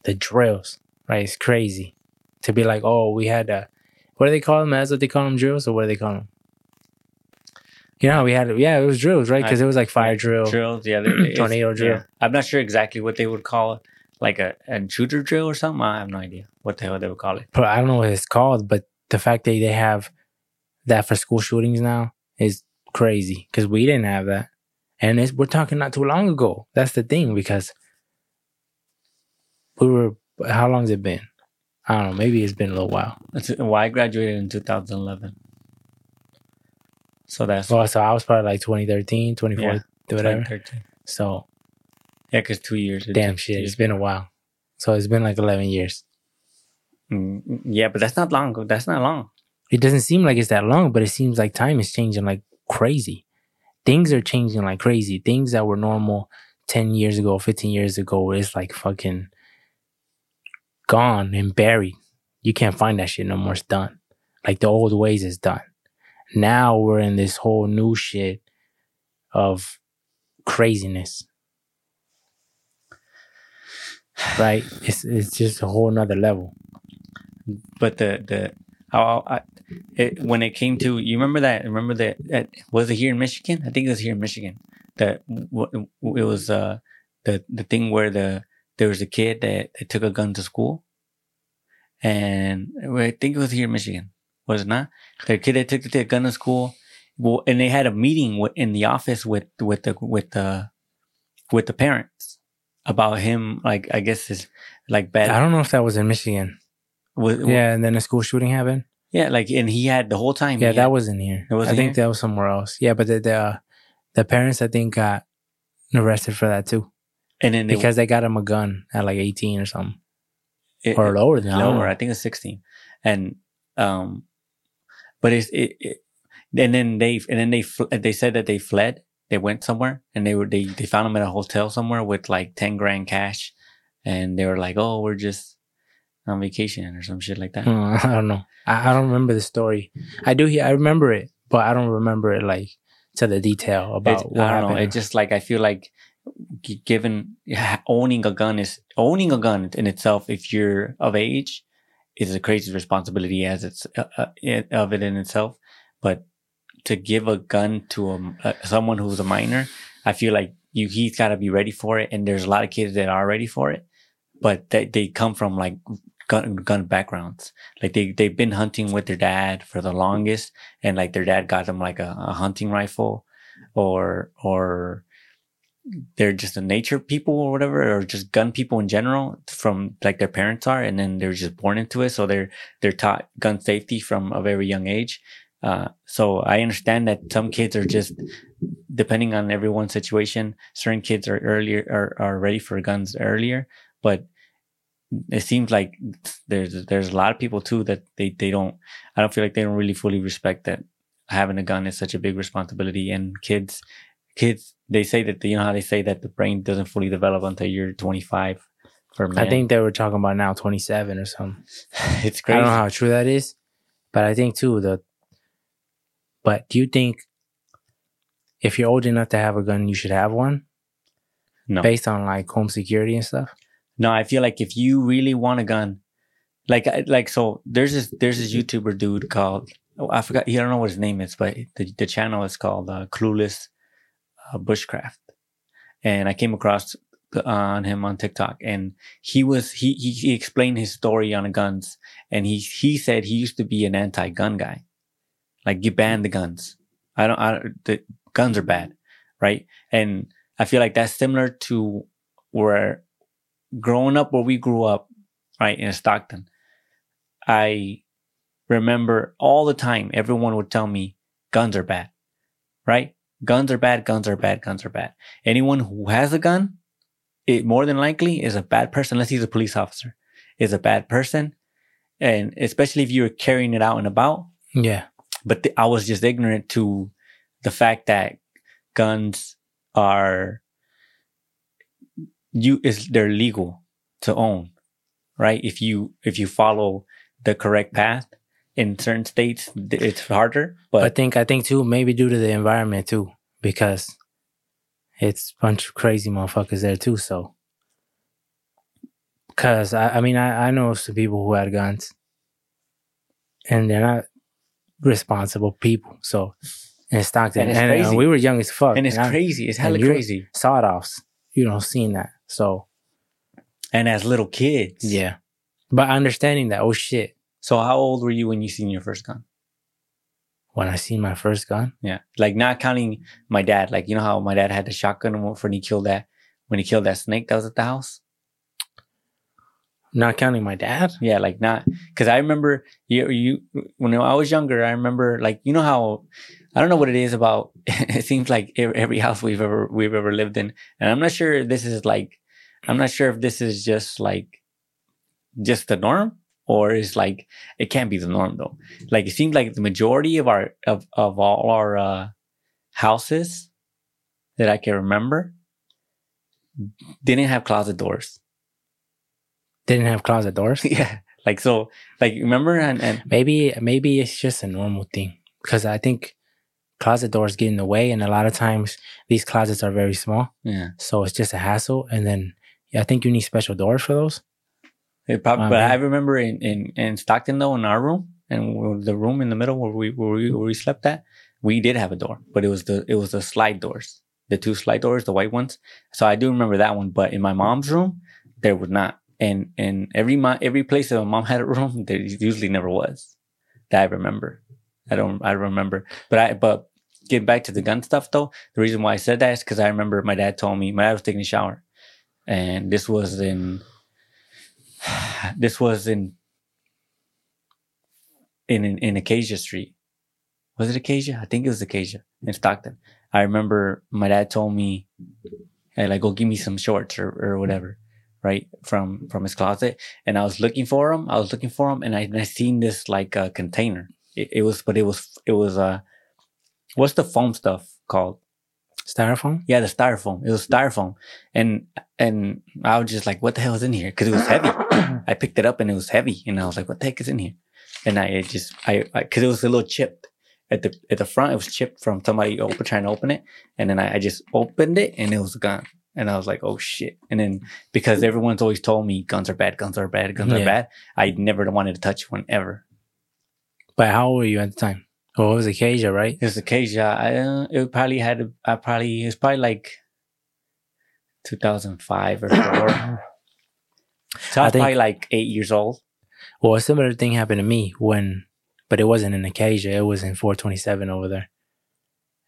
the drills, right? It's crazy. To be like, oh, we had a what do they call them? That's what they call them drills, or what do they call them? You know, how we had yeah, it was drills, right? Because it was like fire drill, drills. Yeah, Tornado drill. yeah. I'm not sure exactly what they would call it, like a, a shooter drill or something. I have no idea what the hell they would call it. but I don't know what it's called, but the fact that they have that for school shootings now is crazy because we didn't have that. And it's, we're talking not too long ago. That's the thing because we were, how long has it been? I don't know. Maybe it's been a little while. That's why I graduated in 2011. So that's Well, so I was probably like 2013, 2014, whatever. 2013. So Yeah, because two years. damn shit. two It's years. been a while. So it's been like 11 years. Mm, yeah, but that's not long. That's not long. It doesn't seem like it's that long, but it seems like time is changing like crazy. Things are changing like crazy. Things that were normal 10 years ago, 15 years ago, is like fucking gone and buried. You can't find that shit no more. It's done. Like the old ways is done. Now we're in this whole new shit of craziness. Right? It's it's just a whole nother level. But the the how I, it, when it came to you remember that remember that, that was it here in Michigan? I think it was here in Michigan. That w- it was uh the the thing where the there was a kid that, that took a gun to school, and I think it was here in Michigan. Was it not? The kid that took the gun to school, well, and they had a meeting in the office with with the with the with the parents about him. Like I guess his like bad. I don't know if that was in Michigan. was, Yeah, and then a school shooting happened. Yeah, like and he had the whole time. Yeah, he that had- wasn't here. It wasn't I think here? that was somewhere else. Yeah, but the the, uh, the parents I think got arrested for that too and then they, because they got him a gun at like 18 or something it- or lower than I lower. know. I think it's sixteen, and um, but it's it, it and then they and then they fl- they said that they fled. They went somewhere and they were they they found him at a hotel somewhere with like ten grand cash, and they were like, "Oh, we're just on vacation or some shit like that." Hmm, I don't know. I, I don't remember the story. I do. hear- I remember it, but I don't remember it like to the detail about It- what I don't happened. know. It just like I feel like given owning a gun is owning a gun in itself. If you're of age, is a crazy responsibility as it's uh, uh, of it in itself. But to give a gun to a, uh, someone who's a minor, I feel like you he's got to be ready for it. And there's a lot of kids that are ready for it, but they they come from like gun gun backgrounds. Like they they've been hunting with their dad for the longest, and like their dad got them like a, a hunting rifle, or or they're just a nature people or whatever, or just gun people in general from like their parents are, and then they're just born into it. So they're they're taught gun safety from a very young age. Uh, so I understand that some kids are just depending on everyone's situation. Certain kids are earlier are, are ready for guns earlier, but it seems like there's there's a lot of people too that they they don't. I don't feel like they don't really fully respect that having a gun is such a big responsibility, and kids kids they say that you know how they say that the brain doesn't fully develop until you're 25 for men. I think they were talking about now 27 or something. it's I don't know how true that is, but I think too the. But do you think if you're old enough to have a gun, you should have one no, based on like home security and stuff? no. I feel like if you really want a gun, like like so, there's this there's this YouTuber dude called oh, I forgot. I don't know what his name is, but the the channel is called uh, Clueless uh, Bushcraft, and I came across on him on TikTok, and he was he, he he explained his story on guns, and he he said he used to be an anti-gun guy, like you ban the guns. I don't. I don't- the guns are bad, right? And I feel like that's similar to where growing up where we grew up, right in Stockton. I remember all the time everyone would tell me guns are bad, right? Guns are bad, guns are bad, guns are bad. Anyone who has a gun, it more than likely is a bad person, unless he's a police officer, is a bad person. And especially if you're carrying it out and about. Yeah. But th- I was just ignorant to the fact that guns are you is they're legal to own, right? If you if you follow the correct path in certain states, it's harder. But I think I think too maybe due to the environment too because it's a bunch of crazy motherfuckers there too. So because I, I mean I, I know some people who had guns and they're not responsible people. So in Stockton And and, and, crazy. we were young as fuck and it's I crazy. It's hella crazy. sawed offs. You don't know, seeing that. So And as little kids, yeah, but understanding that oh shit So how old were you when you seen your first gun? when I seen my first gun. Yeah, like not counting my dad. Like you know how my dad had the shotgun when he killed that when he killed that snake that was at the house. Not counting my dad. Yeah, like not because I remember you. You when I was younger, I remember like you know how I don't know what it is about. it seems like every house we've ever we've ever lived in, and I'm not sure this is like I'm not sure if this is just like just the norm or is like it can't be the norm though. Like it seems like the majority of our of of all our uh, houses that I can remember didn't have closet doors. Didn't have closet doors. yeah, like so, like remember and and Maybe maybe it's just a normal thing because I think closet doors get in the way, and a lot of times these closets are very small, yeah. so it's just a hassle. And then yeah, I think you need special doors for those. It Wow, but man. I remember in, in, in Stockton though, in our room and the room in the middle where we, where we, where we slept at, we did have a door, but it was the, it was the slide doors, the two slide doors, the white ones. So I do remember that one, but in my mom's room, there was not. And, and every, mo- every place that my mom had a room, there usually never was that I remember. I don't, I remember, but I, but getting back to the gun stuff though, the reason why I said that is because I remember my dad told me, my dad was taking a shower and this was in, this was in in in, in Acacia Street. Was it Acacia? I think it was Acacia in Stockton. I remember my dad told me, "Hey, like, go give me some shorts or or whatever." Right from from his closet, and I was looking for them. I was looking for them, and I, and I seen this like uh, container. It, it was, but it was it was uh, what's the foam stuff called? Styrofoam. Yeah, the styrofoam. It was styrofoam, and and I was just like, "What the hell is in here?" Because it was heavy. I picked it up and it was heavy, and I was like, "What the heck is in here?" And I it just I because it was a little chipped at the at the front. It was chipped from somebody open trying to open it, and then I, I just opened it and it was gone. And I was like, "Oh shit!" And then because everyone's always told me guns are bad, guns are bad, guns Yeah. are bad, I never wanted to touch one ever. But how old were you at the time? Oh, it was Acacia, right? It was Acacia. I uh, it probably had I probably it was probably like 2005 or four. so I was I think- probably like eight years old. Well, a similar thing happened to me when, but it wasn't in Acacia. It was in 427 over there.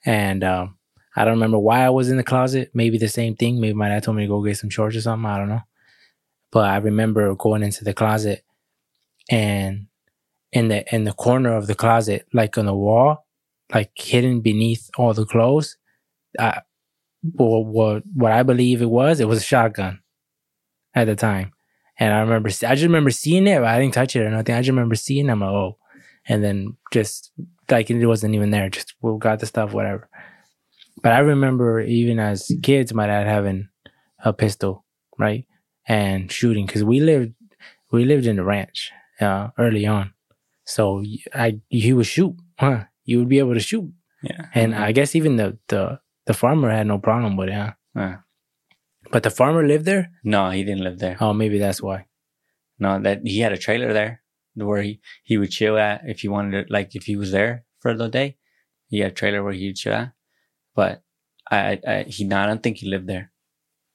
And um, I don't remember why I was in the closet. Maybe the same thing. Maybe my dad told me to go get some shorts or something. I don't know. But I remember going into the closet and in the in the corner of the closet, like on the wall, like hidden beneath all the clothes, I, what, what what I believe it was, it was a shotgun at the time. And I remember, I just remember seeing it, but I didn't touch it or nothing. I just remember seeing it. I'm like, oh. And then just like it wasn't even there. Just we got the stuff, whatever. But I remember even as kids, my dad having a pistol, right, and shooting because we lived we lived in the ranch uh, early on, so I he would shoot, huh? You would be able to shoot, Yeah. and I guess even the the the farmer had no problem with it, huh? Uh, But the farmer lived there. no, he didn't live there. Oh, maybe that's why. No, that he had a trailer there where he, he would chill at if he wanted to, like if he was there for the day, he had a trailer where he'd chill at. But I, I, he, no, I don't think he lived there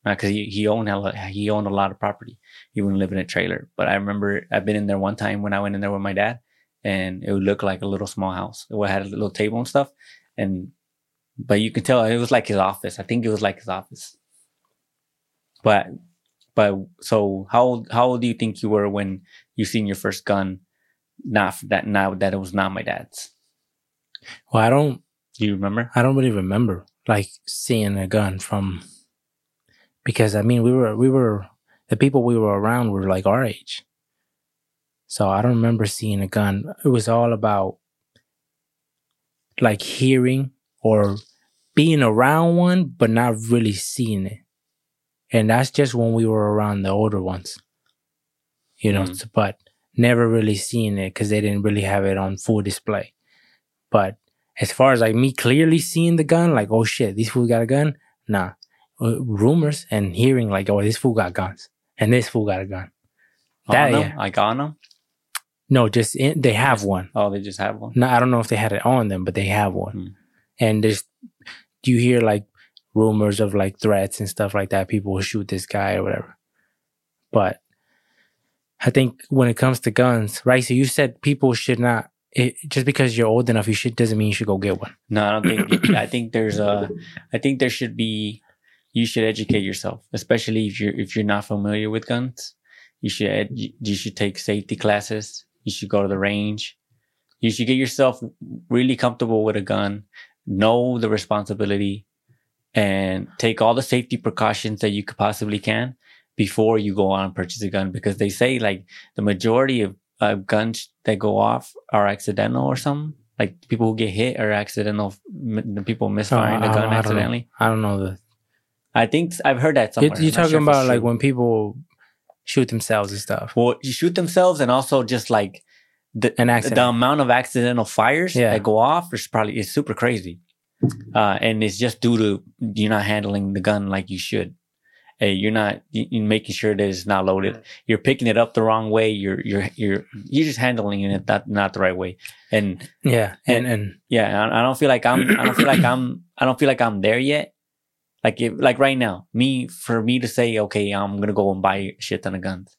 because he, he owned a lot, he owned a lot of property. He wouldn't live in a trailer. But I remember I've been in there one time when I went in there with my dad, and it would look like a little small house. It had a little table and stuff, and but you can tell it was like his office. I think it was like his office. But but so how old how old do you think you were when you seen your first gun? Not that now that it was not my dad's. Well, I don't Do you remember? I don't really remember like seeing a gun from because I mean we were we were the people we were around were like our age. So I don't remember seeing a gun. It was all about like hearing or being around one but not really seeing it. And that's just when we were around the older ones. You know, Mhm. but never really seeing it cuz they didn't really have it on full display. But as far as like me clearly seeing the gun, like, oh shit, this fool got a gun. Nah, Uh, rumors and hearing like, oh, this fool got guns and this fool got a gun. That, on them? yeah. Like on them? No, just in, they have one. Oh, they just have one. No, I don't know if they had it on them, but they have one. Hmm. And there's, you hear like rumors of like threats and stuff like that? People will shoot this guy or whatever. But I think when it comes to guns, right? So you said people should not. It, just because you're old enough, you should doesn't mean you should go get one. No, I don't think. I think there's a. I think there should be. You should educate yourself, especially if you're if you're not familiar with guns. You should you should take safety classes. You should go to the range. You should get yourself really comfortable with a gun. Know the responsibility, and take all the safety precautions that you could possibly can before you go on and purchase a gun. Because they say like the majority of uh, guns that go off are accidental or something. Like people who get hit are accidental. M- the people misfiring Oh, the gun I accidentally. I don't know the I think I've heard that somewhere. you're talking sure about like when people shoot themselves and stuff. well, you shoot themselves, and also just like the An accident. the amount of accidental fires Yeah. that go off is probably is super crazy, uh, and it's just due to you're not handling the gun like you should. Hey, you're not you- you're making sure that it's not loaded. You're picking it up the wrong way. You're you're you're you're just handling it not not the right way. And Yeah, and and yeah, I, I don't feel like I'm. I don't feel like I'm. I don't feel like I'm there yet. Like if, like right now, me for me to say, okay, I'm gonna go and buy a shit ton of guns.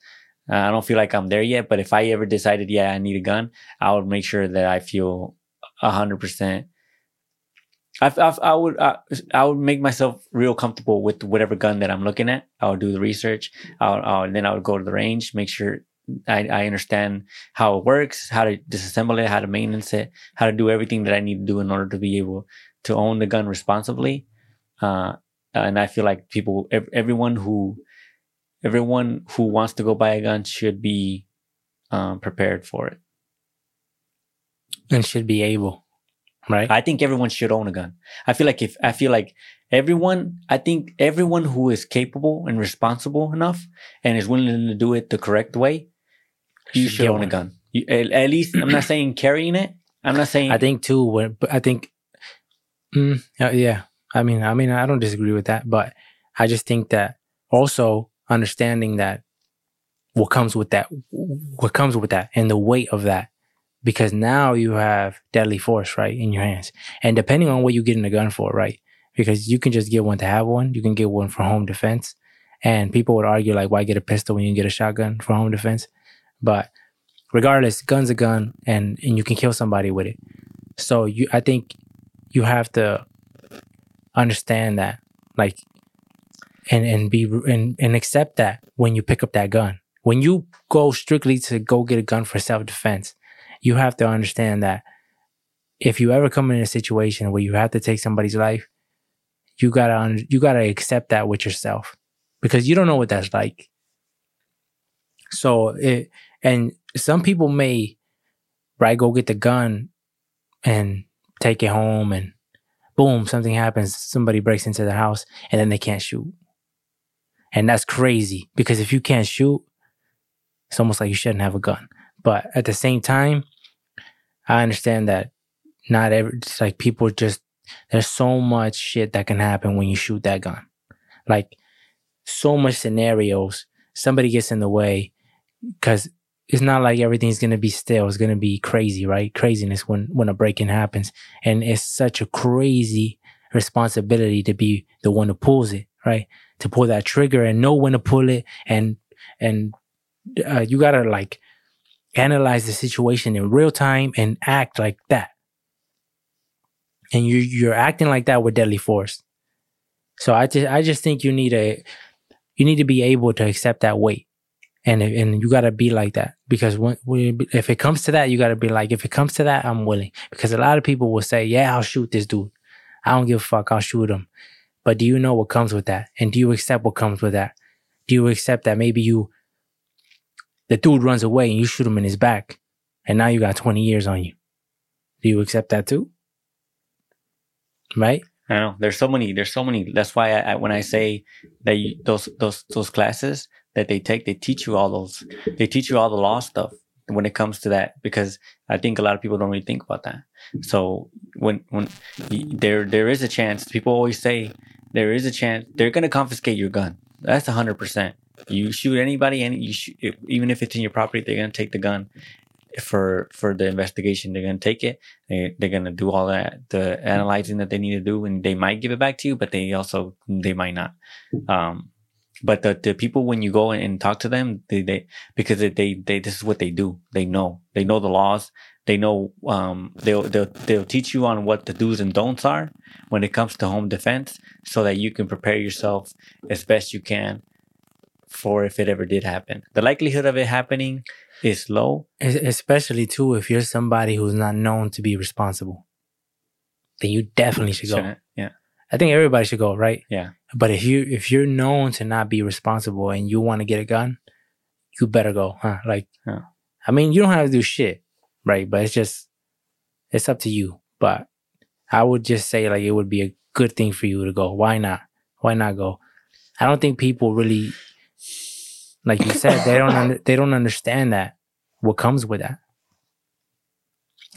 Uh, I don't feel like I'm there yet. But if I ever decided, yeah, I need a gun, I would make sure that I feel a hundred percent. I, I, I would I, I would make myself real comfortable with whatever gun that I'm looking at. I would do the research. I would, I would, then I would go to the range, make sure I, I understand how it works, how to disassemble it, how to maintenance it, how to do everything that I need to do in order to be able to own the gun responsibly. Uh, and I feel like people, everyone who, everyone who wants to go buy a gun should be um, prepared for it and should be able, right? I think everyone should own a gun. I feel like if I feel like everyone, I think everyone who is capable and responsible enough and is willing to do it the correct way, you should, should own a gun. You, at, at, least I'm not saying carrying it. I'm not saying. I think too. When I think, mm, yeah. I mean, I mean, I don't disagree with that, but I just think that also understanding that what comes with that, what comes with that, and the weight of that because now you have deadly force, right, in your hands. And depending on what you get in a gun for, right, because you can just get one to have one, you can get one for home defense. And people would argue, like, why get a pistol when you can get a shotgun for home defense? But regardless, gun's a gun and, and you can kill somebody with it. So you, I think you have to understand that, like, and, and be, and, and accept that when you pick up that gun. When you go strictly to go get a gun for self defense, you have to understand that if you ever come in a situation where you have to take somebody's life, you gotta you gotta accept that with yourself because you don't know what that's like. So it and some people may right go get the gun and take it home and boom something happens somebody breaks into the house and then they can't shoot and that's crazy because if you can't shoot it's almost like you shouldn't have a gun but at the same time, I understand that not every, it's like people just, there's so much shit that can happen when you shoot that gun. Like so much scenarios, somebody gets in the way because it's not like everything's to be still. It's to be crazy, right? Craziness when, when a break in happens. And it's such a crazy responsibility to be the one who pulls it, right? To pull that trigger and know when to pull it and, and, uh, you gotta like analyze the situation in real time and act like that. And you you're acting like that with deadly force. So I just I just think you need a you need to be able to accept that weight. And and you got to be like that because when, when if it comes to that, you got to be like, if it comes to that, I'm willing. Because a lot of people will say, yeah, I'll shoot this dude. I don't give a fuck. I'll shoot him. But do you know what comes with that? And do you accept what comes with that? Do you accept that maybe you the dude runs away and you shoot him in his back, and now you got 20 years on you. Do you accept that too? Right? I know. There's so many. There's so many. That's why I, I, when I say that you, those those those classes that they take, they teach you all those. They teach you all the law stuff when it comes to that because I think a lot of people don't really think about that. So when when there there is a chance, people always say there is a chance they're gonna confiscate your gun. That's a hundred percent. You shoot anybody, and you shoot, even if it's in your property, they're gonna take the gun for for the investigation. They're gonna take it. They, they're gonna do all that the analyzing that they need to do, and they might give it back to you, but they also they might not. Um, but the, the people when you go and talk to them, they, they because they, they they this is what they do. They know they know the laws. They know um, they'll they'll they'll teach you on what the do's and don'ts are when it comes to home defense, so that you can prepare yourself as best you can for if it ever did happen. The likelihood of it happening is low. Especially too if you're somebody who's not known to be responsible. Then you definitely should go. Yeah. I think everybody should go, right? Yeah. But if you if you're known to not be responsible and you want to get a gun, you better go, huh? Like yeah. I mean, you don't have to do shit, right? But it's just it's up to you. But I would just say like it would be a good thing for you to go. Why not? Why not go? I don't think people really like you said, they don't under, they don't understand that what comes with that.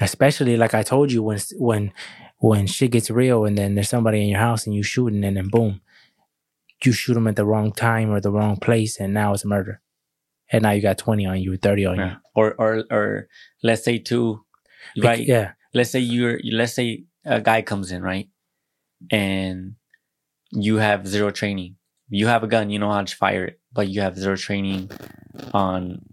Especially like I told you when when when shit gets real and then there's somebody in your house and you shooting and then boom, you shoot them at the wrong time or the wrong place and now it's murder. And now you got 20 on you, 30 on yeah. you. Or or or let's say two right? Yeah. Let's say you're let's say a guy comes in, right? And you have zero training. You have a gun, you know how to fire it but you have zero training on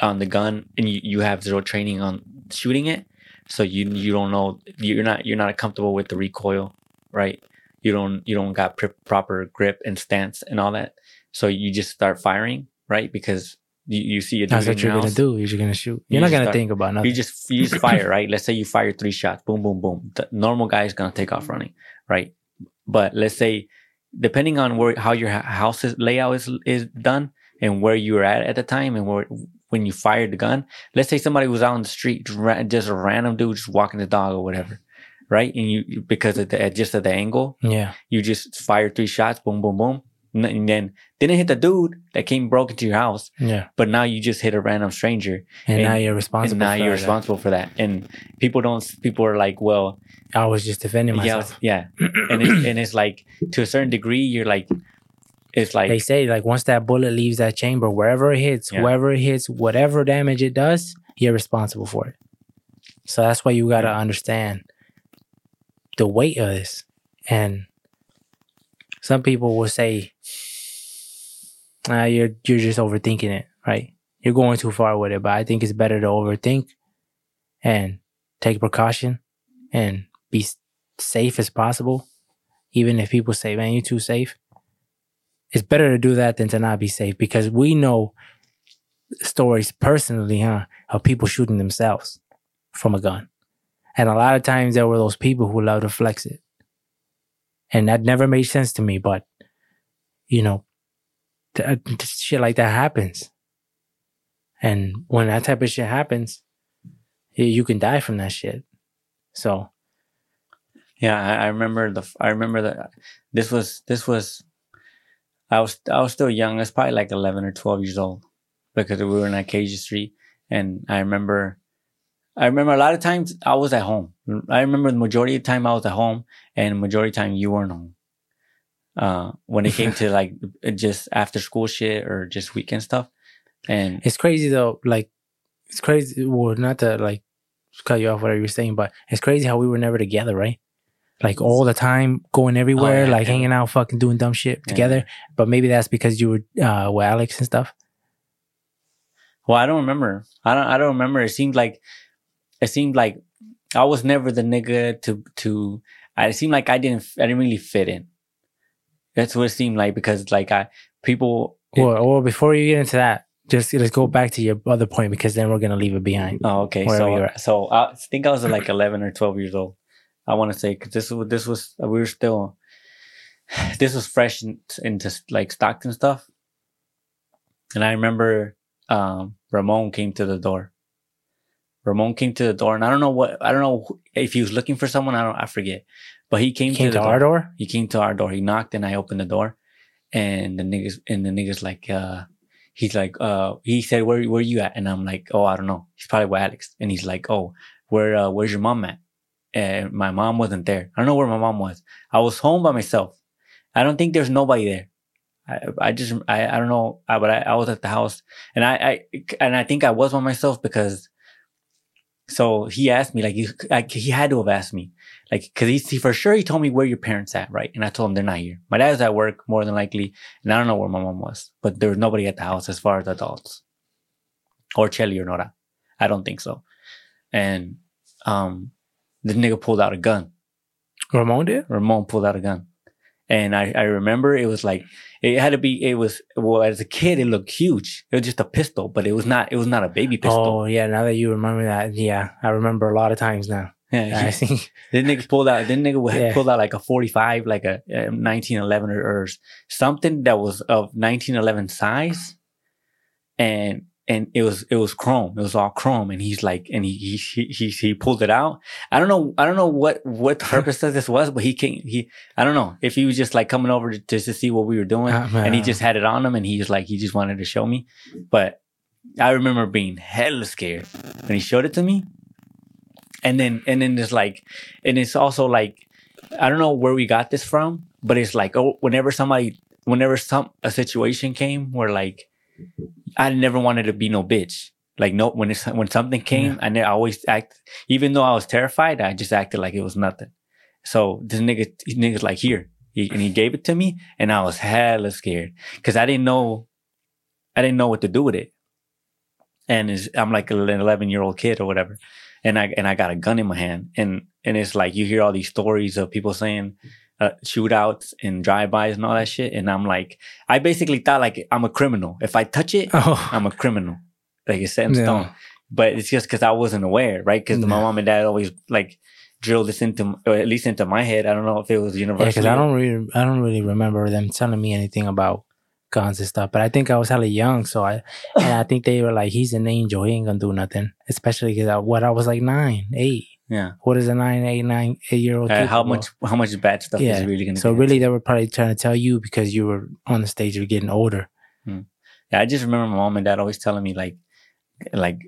on the gun and you, you have zero training on shooting it so you you don't know you're not you're not comfortable with the recoil right you don't you don't got pr- proper grip and stance and all that so you just start firing right because You, you see dude That's what you're house, gonna do. You're just gonna shoot. You You're not gonna start- think about nothing. You just you just fire, right? Let's say you fire three shots, boom, boom, boom. The normal guy is gonna take off mm-hmm. running, right? But let's say, depending on where how your ha- house's layout is is done and where you were at at the time and where when you fired the gun. Let's say somebody was out on the street, just, a random dude just walking the dog or whatever, right? And you you- because of the just at the angle, yeah. you just fire three shots, boom, boom, boom, and then- didn't hit the dude that came broke into your house, Yeah. but now you just hit a random stranger And, And- now you're responsible. and now for you're that. responsible for that. And people don't. People are like, well, I was just defending yeah, myself. yeah. And it's, and it's like to a certain degree, you're like, it's like they say like once that bullet leaves that chamber, wherever it hits, Yeah. whoever it hits, whatever damage it does, you're responsible for it. So that's why you gotta Yeah. understand the weight of this. And some people will say, ah, you're you're just overthinking it, right? You're going too far with it. But I think it's better to overthink and take precaution and be safe as possible. Even if people say, man, you're too safe it's better to do that than to not be safe because we know stories personally, huh, of people shooting themselves from a gun. And a lot of times there were those people who love to flex it. And that never made sense to me, but you know, uh, th- shit like that happens. And when that type of shit happens, you can die from that shit. So, Yeah, I, I remember the. I remember that this was this was. I was I was still young. I was probably like eleven or twelve years old, because we were in Acacia Street, and I remember. I remember a lot of times I was at home. I remember the majority of the time I was at home, and majority of the time you weren't home. Uh, when it came to like just after school shit or just weekend stuff, and It's crazy though. Like, it's crazy. Well, not to like cut you off whatever you're saying, but it's crazy how we were never together, right? Like all the time, going everywhere, Oh, yeah, like yeah. hanging out, fucking doing dumb shit Yeah. together. But maybe that's because you were uh, with Alex and stuff. Well, I don't remember. I don't. I don't remember. It seemed like, it seemed like I was never the nigga to to. I it seemed like I didn't. I didn't really fit in. That's what it seemed like because like I people. Or, or before you get into that, just let's go back to your other point because then we're gonna leave it behind. Oh, okay. So so I think I was like eleven or twelve years old. I want to say because this was this was we were still. This was fresh in, into like Stockton stuff, and I remember um, Ramon came to the door. Ramon came to the door, and I don't know what I don't know if he was looking for someone. I don't I forget, but he came, Came to, to the our door. door. He came to our door. He knocked, and I opened the door, and the niggas and the niggas like uh he's like uh he said where where you at, and I'm like oh I don't know. He's probably with Alex, and he's like oh where uh, where's your mom at? And my mom wasn't there. I don't know where my mom was. I was home by myself. I don't think there's nobody there. I, I just I, I don't know, I, but I, I was at the house, and I, I and I think I was by myself because. So he asked me like you, like he had to have asked me like because he, he for sure he told me where your parents at right, and I told him they're not here. My dad was at work more than likely, and I don't know where my mom was, but there was nobody at the house as far as adults, or Chelly or Nora. I don't think so. And um, the nigga pulled out a gun. Ramon did. Ramon pulled out a gun. And I, I remember it was like, it had to be, it was, well, as a kid, it looked huge. It was just a pistol, but it was not, it was not a baby pistol. Oh yeah, now that you remember that, yeah, I remember a lot of times now. Yeah. I he- think Then nigga pulled out, then nigga Yeah. pulled out like a 45, like a, uh 1911 or, or something that was of 1911 size. And, and it was, it was chrome. It was all chrome. And he's like, and he, he, he, he, pulled it out. I don't know. I don't know what, what purpose of this was, but he came, he, I don't know if he was just like coming over to, just to see what we were doing. Um, and he just had it on him and he just like, he just wanted to show me. But I remember being hella scared when he showed it to me. And then, and then it's like, and it's also like, I don't know where we got this from, but it's like, oh, whenever somebody, whenever some, a situation came where like, I never wanted to be no bitch. Like no, when it's, when something came, I, ne- I always act, even though I was terrified, I just acted like it was nothing. So this nigga, this nigga's like here, he, and he gave it to me, and I was hella scared because I didn't know, I didn't know what to do with it. And I'm like an 11 year old kid or whatever, and I and I got a gun in my hand, and and it's like you hear all these stories of people saying, uh, shootouts and drive-bys and all that shit. And I'm like, I basically thought like I'm a criminal. If I touch it, Oh, I'm a criminal. Like it's set in Yeah. stone. But it's just because I wasn't aware, right? Because my mom and dad always like drilled this into, or at least into my head. I don't know if it was universal. yeah, because I don't really, I don't really remember them telling me anything about guns and stuff. But I think I was hella young, so I, and I think they were like, "He's an angel. He ain't gonna do nothing." Especially because I, what I was like nine, eight. Yeah. What is a nine, eight, nine, eight year old? Uh, how much? How much bad stuff Yeah. is really gonna? So really, they were probably trying to tell you because you were on the stage of getting older. Yeah, I just remember my mom and dad always telling me like, like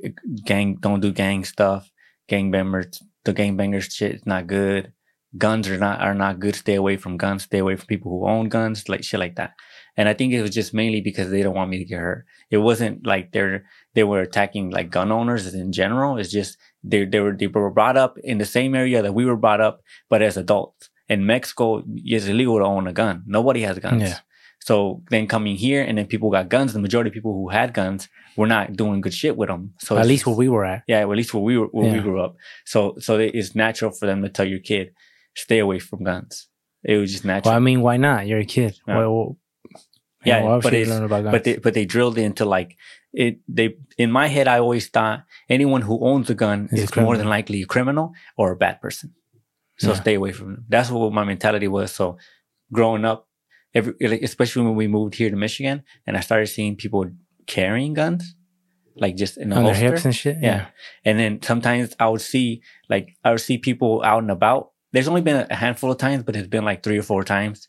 gang, don't do gang stuff. Gang members, the gang bangers shit is not good. Guns are not are not good. Stay away from guns. Stay away from people who own guns, like shit like that. And I think it was just mainly because they don't want me to get hurt. It wasn't like they're they were attacking like gun owners in general. It's just they they were they were brought up in the same area that we were brought up, but as adults. In Mexico, it's illegal to own a gun. Nobody has guns. Yeah. So then coming here, and then people got guns. The majority of people who had guns were not doing good shit with them. So at least where we were at. yeah, at least where we were, where we grew up. So, so it's natural for them to tell your kid, stay away from guns. It was just natural. Well, I mean, why not? You're a kid. Yeah. Well, Yeah, but it's- learn about guns? but they, but they drilled into like it. They in my head, I always thought anyone who owns a gun Is a more than likely a criminal or a bad person. So Yeah. stay away from them. That's what my mentality was. So growing up, every like, especially when we moved here to Michigan, and I started seeing people carrying guns, like just in a on their holster. hips and shit. Yeah. And then sometimes I would see like I would see people out and about. There's only been a handful of times, but it's been like three or four times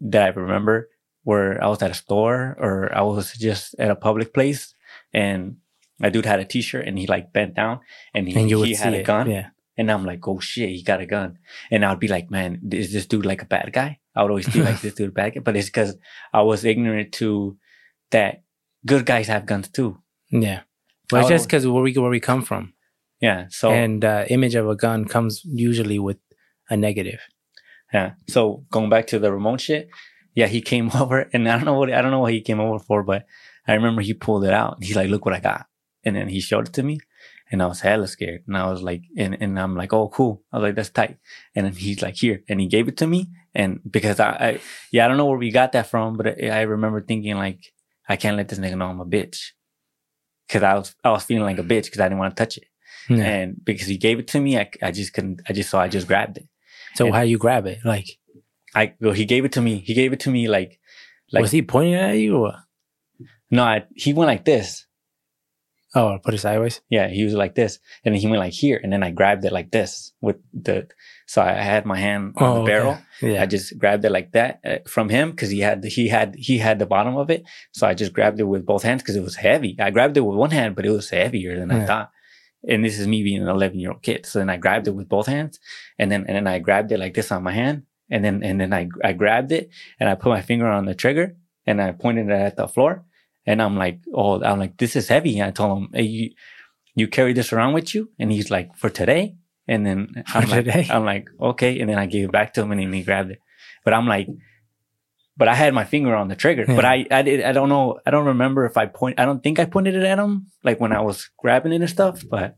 that I remember where I was at a store or I was just at a public place and a dude had a t-shirt and he like bent down and he, and he had a it. gun Yeah. and I'm like, oh shit, he got a gun. And I'd be like, man, is this dude like a bad guy? I would always be like, this dude a bad guy. But it's because I was ignorant to that good guys have guns too. Yeah. But it's just because where we where we come from, Yeah. So and uh, image of a gun comes usually with a negative. Yeah. So going back to the Ramon shit, yeah, he came over and I don't know what I don't know what he came over for, but I remember he pulled it out. He's like, look what I got. And then he showed it to me and I was hella scared. And I was like, and, and I'm like, oh cool. I was like, that's tight. And then he's like, here. And he gave it to me. And because I, I yeah, I don't know where we got that from, but I, I remember thinking like, I can't let this nigga know I'm a bitch. Cause I was, I was feeling like a bitch because I didn't want to touch it. Yeah. And because he gave it to me, I, I just couldn't, I just, so I just grabbed it. so and- how you grab it? Like, I well, he gave it to me. He gave it to me like Like- was he pointing at you? Or, no, I, he went like this. oh, put it sideways. Yeah, he was like this, and then he went like here, and then I grabbed it like this with the. So I had my hand on Oh, the okay. barrel. Yeah. I just grabbed it like that uh, from him because he had the, he had he had the bottom of it. So I just grabbed it with both hands because it was heavy. I grabbed it with one hand, but it was heavier than I thought. And this is me being an 11 year old kid. So then I grabbed it with both hands, and then and then I grabbed it like this on my hand, and then and then I I grabbed it and I put my finger on the trigger and I pointed it at the floor, and I'm like, oh, I'm like, this is heavy. I told him, hey, you you carry this around with you, and he's like, for today. And then I'm For like, today? I'm like, okay. And then I gave it back to him, and then he grabbed it. But I'm like, but I had my finger on the trigger. But I, I did, I don't know, I don't remember if I point. I don't think I pointed it at him, like when I was grabbing it and stuff. But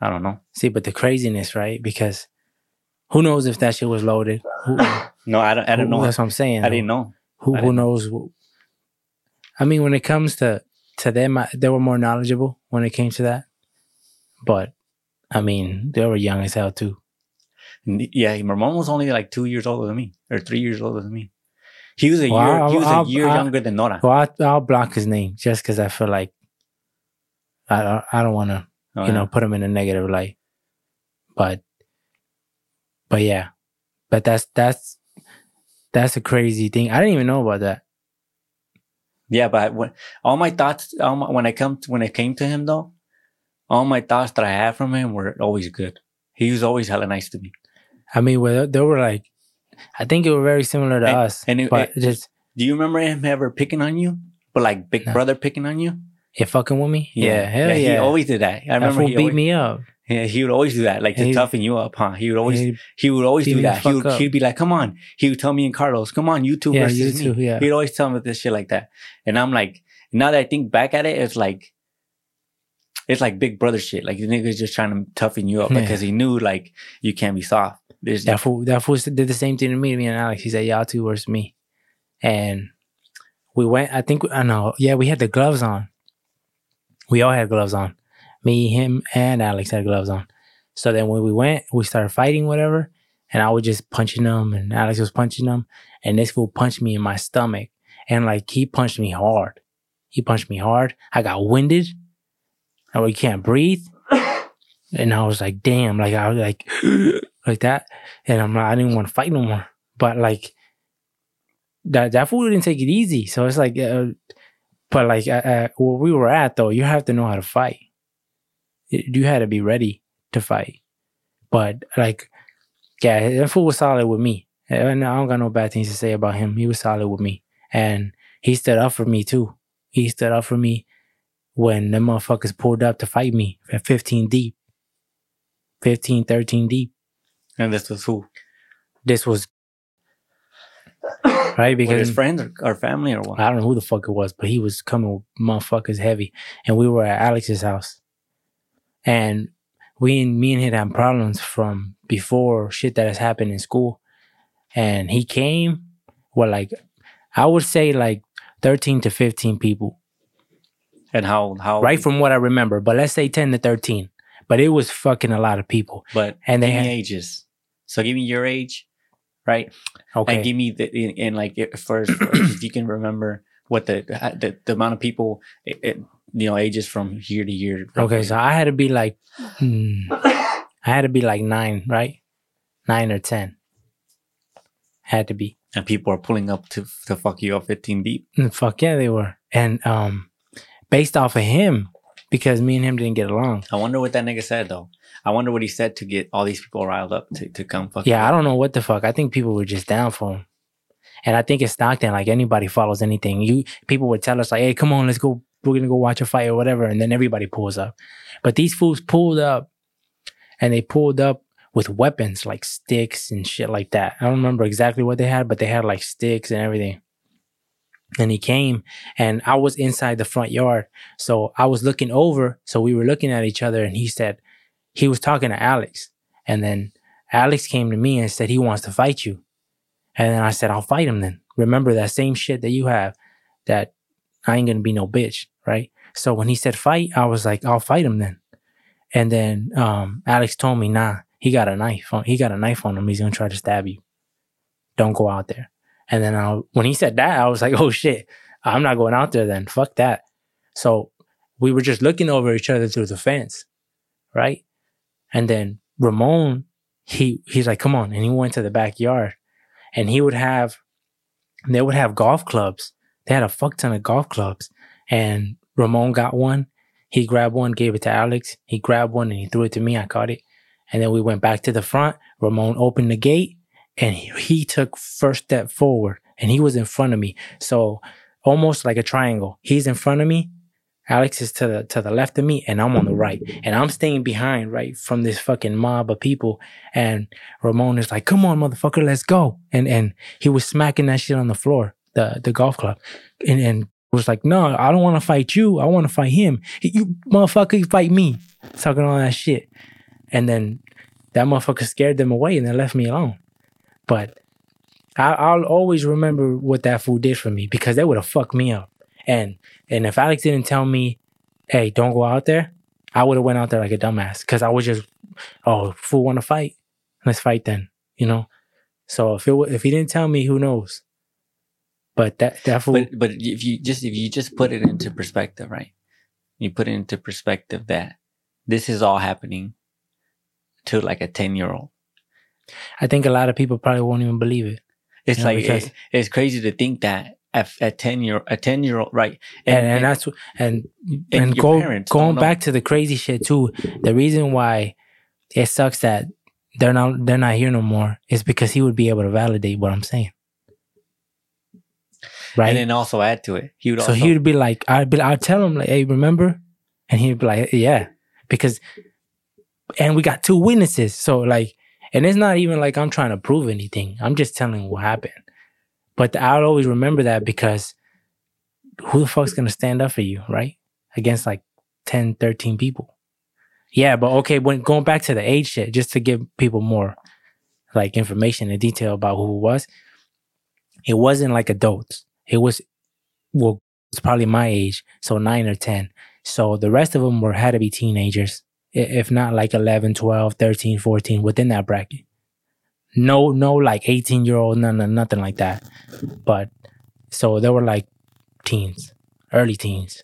I don't know. See, but the craziness, right? Because who knows if that shit was loaded? Who, No, I don't. I don't who- know. That's what I'm saying. I didn't know. Who who didn't know. knows? I mean, when it comes to to them, I- they were more knowledgeable when it came to that. But I mean, they were young as hell too. Yeah, my mom was only like two years older than me, or three years older than me. He was a Well, year. I'll- he was I'll- a year I'll- younger than Nora. Well, I, I'll block his name just because I feel like I don't, I don't want to, Oh, you yeah. know, put him in a negative light. But, but yeah, but that's that's that's a crazy thing. I didn't even know about that. Yeah, but when, all my thoughts, all my, when I come to, when I came to him though, all my thoughts that I had from him were always good. He was always hella nice to me. I mean, well, they were like, I think they were very similar to And- us, and it- but it- just Do you remember him ever picking on you? But like Big No. Brother picking on you? yeah, fucking with me. Yeah, hell yeah. He always did that. I that remember fool he beat always, me up. Yeah, he would always do that, like to toughen you up, huh? He would always, He- would always do that. He would, he'd be like, "Come on." He would tell me and Carlos, "Come on, you two Yeah, versus you me." yeah. He'd always tell me this shit like that, and I'm like, now that I think back at it, it's like, it's like Big Brother shit. Like the nigga's just trying to toughen you up Yeah. because he knew like you can't be soft. there's That fool, that fool did the same thing to me, me and Alex. He said, "Y'all two versus me," and we went. I think I know. Yeah, we had the gloves on. We all had gloves on. Me, him, and Alex had gloves on. So then when we went, we started fighting, whatever. And I was just punching him, and Alex was punching him, and this fool punched me in my stomach, and like he punched me hard. He punched me hard. I got winded. I you can't breathe. And I was like, damn, like I was like, like that. And I'm like, I didn't want to fight no more. But like, that that fool didn't take it easy. So it's like, uh, but like, uh, uh, where we were at though, you have to know how to fight. You had to be ready to fight. But like, yeah, that fool was solid with me. And I don't got no bad things to say about him. He was solid with me. And he stood up for me too. He stood up for me when the motherfuckers pulled up to fight me at 15 deep. 15, 13 deep. and this was who? This was right Were his because friends or, or family or what? I don't know who the fuck it was, but he was coming with motherfuckers heavy, and we were at Alex's house, and we and me and him had problems from before shit that has happened in school, and he came with like I would say like thirteen to fifteen people, And how how right from what I remember, but let's say ten to thirteen, but it was fucking a lot of people, But and they had ages. So give me your age, right? okay. And give me the in, in like if first if you can remember what the the, the amount of people it, it, you know ages from year to year. Okay, so I had to be like, hmm, I had to be like nine, right? Nine or ten. Had to be. and people are pulling up to to fuck you up 15 deep. Mm, Fuck yeah, they were. And um, based off of him, because me and him didn't get along. I wonder what that nigga said though. I wonder what he said to get all these people riled up to, to come fuck. Yeah, I don't know what the fuck. I think people were just down for him. And I think in Stockton, like anybody follows anything. You people would tell us like, "Hey, come on, let's go. We're gonna go watch a fight or whatever," and then everybody pulls up. But these fools pulled up, and they pulled up with weapons like sticks and shit like that. I don't remember exactly what they had, but they had like sticks and everything. And he came, and I was inside the front yard, so I was looking over. So we were looking at each other, and he said he was talking to Alex, and then Alex came to me and said he wants to fight you. And then I said, I'll fight him then. Remember that same shit that you have that I ain't gonna be no bitch, right? So when he said fight, I was like, I'll fight him then. And then um, Alex told me, nah, he got a knife on he got a knife on him. He's gonna try to stab you. Don't go out there. And then I, when he said that, I was like, oh shit, I'm not going out there then. Fuck that. So we were just looking over each other through the fence, right? And then Ramon, he he's like, come on, and he went to the backyard, and he would have, they would have golf clubs. They had a fuck ton of golf clubs, and Ramon got one. He grabbed one, gave it to Alex. He grabbed one and he threw it to me. I caught it, and then we went back to the front. Ramon opened the gate, and he, he took first step forward, and he was in front of me. So almost like a triangle. He's in front of me. Alex is to the to the left of me, and I'm on the right, and I'm staying behind, right, from this fucking mob of people. And Ramon is like, "Come on, motherfucker, let's go!" And and he was smacking that shit on the floor, the the golf club, and and was like, "No, I don't want to fight you. I want to fight him. You motherfucker, you fight me." Talking all that shit, and then that motherfucker scared them away, and they left me alone. But I, I'll always remember what that fool did for me because they would have fucked me up. And and if Alex didn't tell me, hey, don't go out there, I would have went out there like a dumbass because I was just, oh, fool want to fight, let's fight then, you know. So if it if he didn't tell me, who knows? But that fool, But but if you just if you just put it into perspective, right? You put it into perspective that this is all happening to like a ten year old. I think a lot of people probably won't even believe it. It's You know, like it's crazy to think that at, at ten year a ten year old right and, and, that's and and and, go, going back to the crazy shit too. The reason why it sucks that they're not they're not here no more is because he would be able to validate what I'm saying, right? and then also add to it. He would so also he would be like, I'd be, I'd tell him like, hey, remember? And he'd be like, yeah, because, and we got two witnesses, so like, and it's not even like I'm trying to prove anything. I'm just telling what happened. But I'll always remember that because who the fuck's gonna stand up for you, right? Against like 10, 13 people. Yeah, but okay, when going back to the age shit, just to give people more like information and detail about who it was. It wasn't like adults. It was well, it's probably my age, so nine or ten. So the rest of them were had to be teenagers, if not like 11, 12, 13, 14, within that bracket. No, no, like 18 year old, no, no, nothing like that. But so they were like teens, early teens.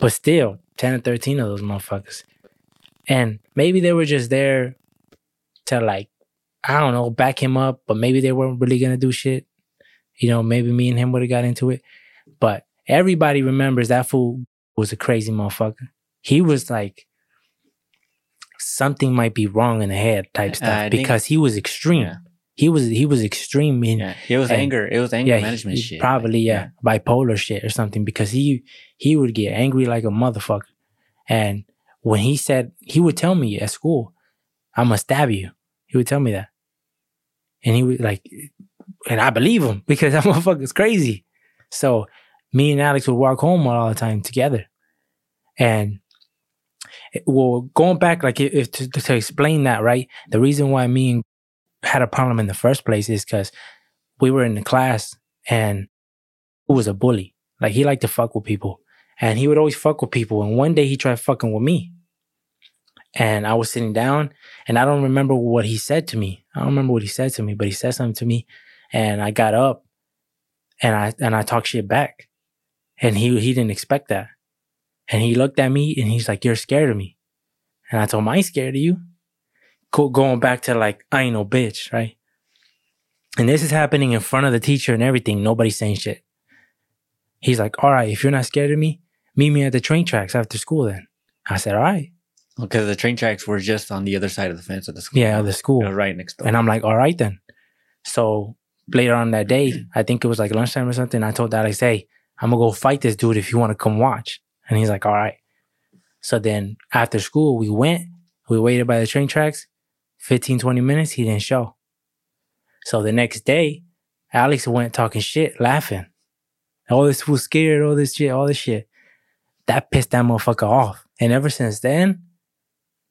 But still, 10 or 13 of those motherfuckers. And maybe they were just there to like, I don't know, back him up, but maybe they weren't really gonna do shit. You know, maybe me and him would have got into it. But everybody remembers that fool was a crazy motherfucker. He was like something might be wrong in the head type uh, stuff I think- because he was extreme. Yeah. He was he was extreme in Yeah, it was And- anger. It was anger yeah, management he shit. Probably Like, yeah, bipolar shit or something because he he would get angry like a motherfucker. And when he said he would tell me at school, I'm gonna stab you. He would tell me that. And he would like and I believe him because that motherfucker's crazy. So me and Alex would walk home all the time together. And it- well, going back, like if to, to explain that, right? The reason why me and had a problem in the first place is because we were in the class and who was a bully. Like he liked to fuck with people. And he would always fuck with people. And one day he tried fucking with me. And I was sitting down and I don't remember what he said to me. I don't remember what he said to me, but he said something to me. And I got up and I and I talked shit back. And he he didn't expect that. And he looked at me and he's like, You're scared of me. And I told him, I ain't scared of you. Go, going back to like, I ain't no bitch, right? And this is happening in front of the teacher and everything. Nobody's saying shit. He's like, all right, if you're not scared of me, meet me at the train tracks after school then. I said, all right. Because the train tracks were just on the other side of the fence of the school. Yeah, the school. Right next door. And I'm like, all right then. So later on that day, I think it was like lunchtime or something. I told Alex, hey, I'm gonna go fight this dude if you want to come watch. And he's like, all right. So then after school, we went, we waited by the train tracks, 15, 20 minutes, he didn't show. So the next day, Alex went talking shit, laughing. All this fool scared, all this shit, all this shit. That pissed that motherfucker off. And ever since then,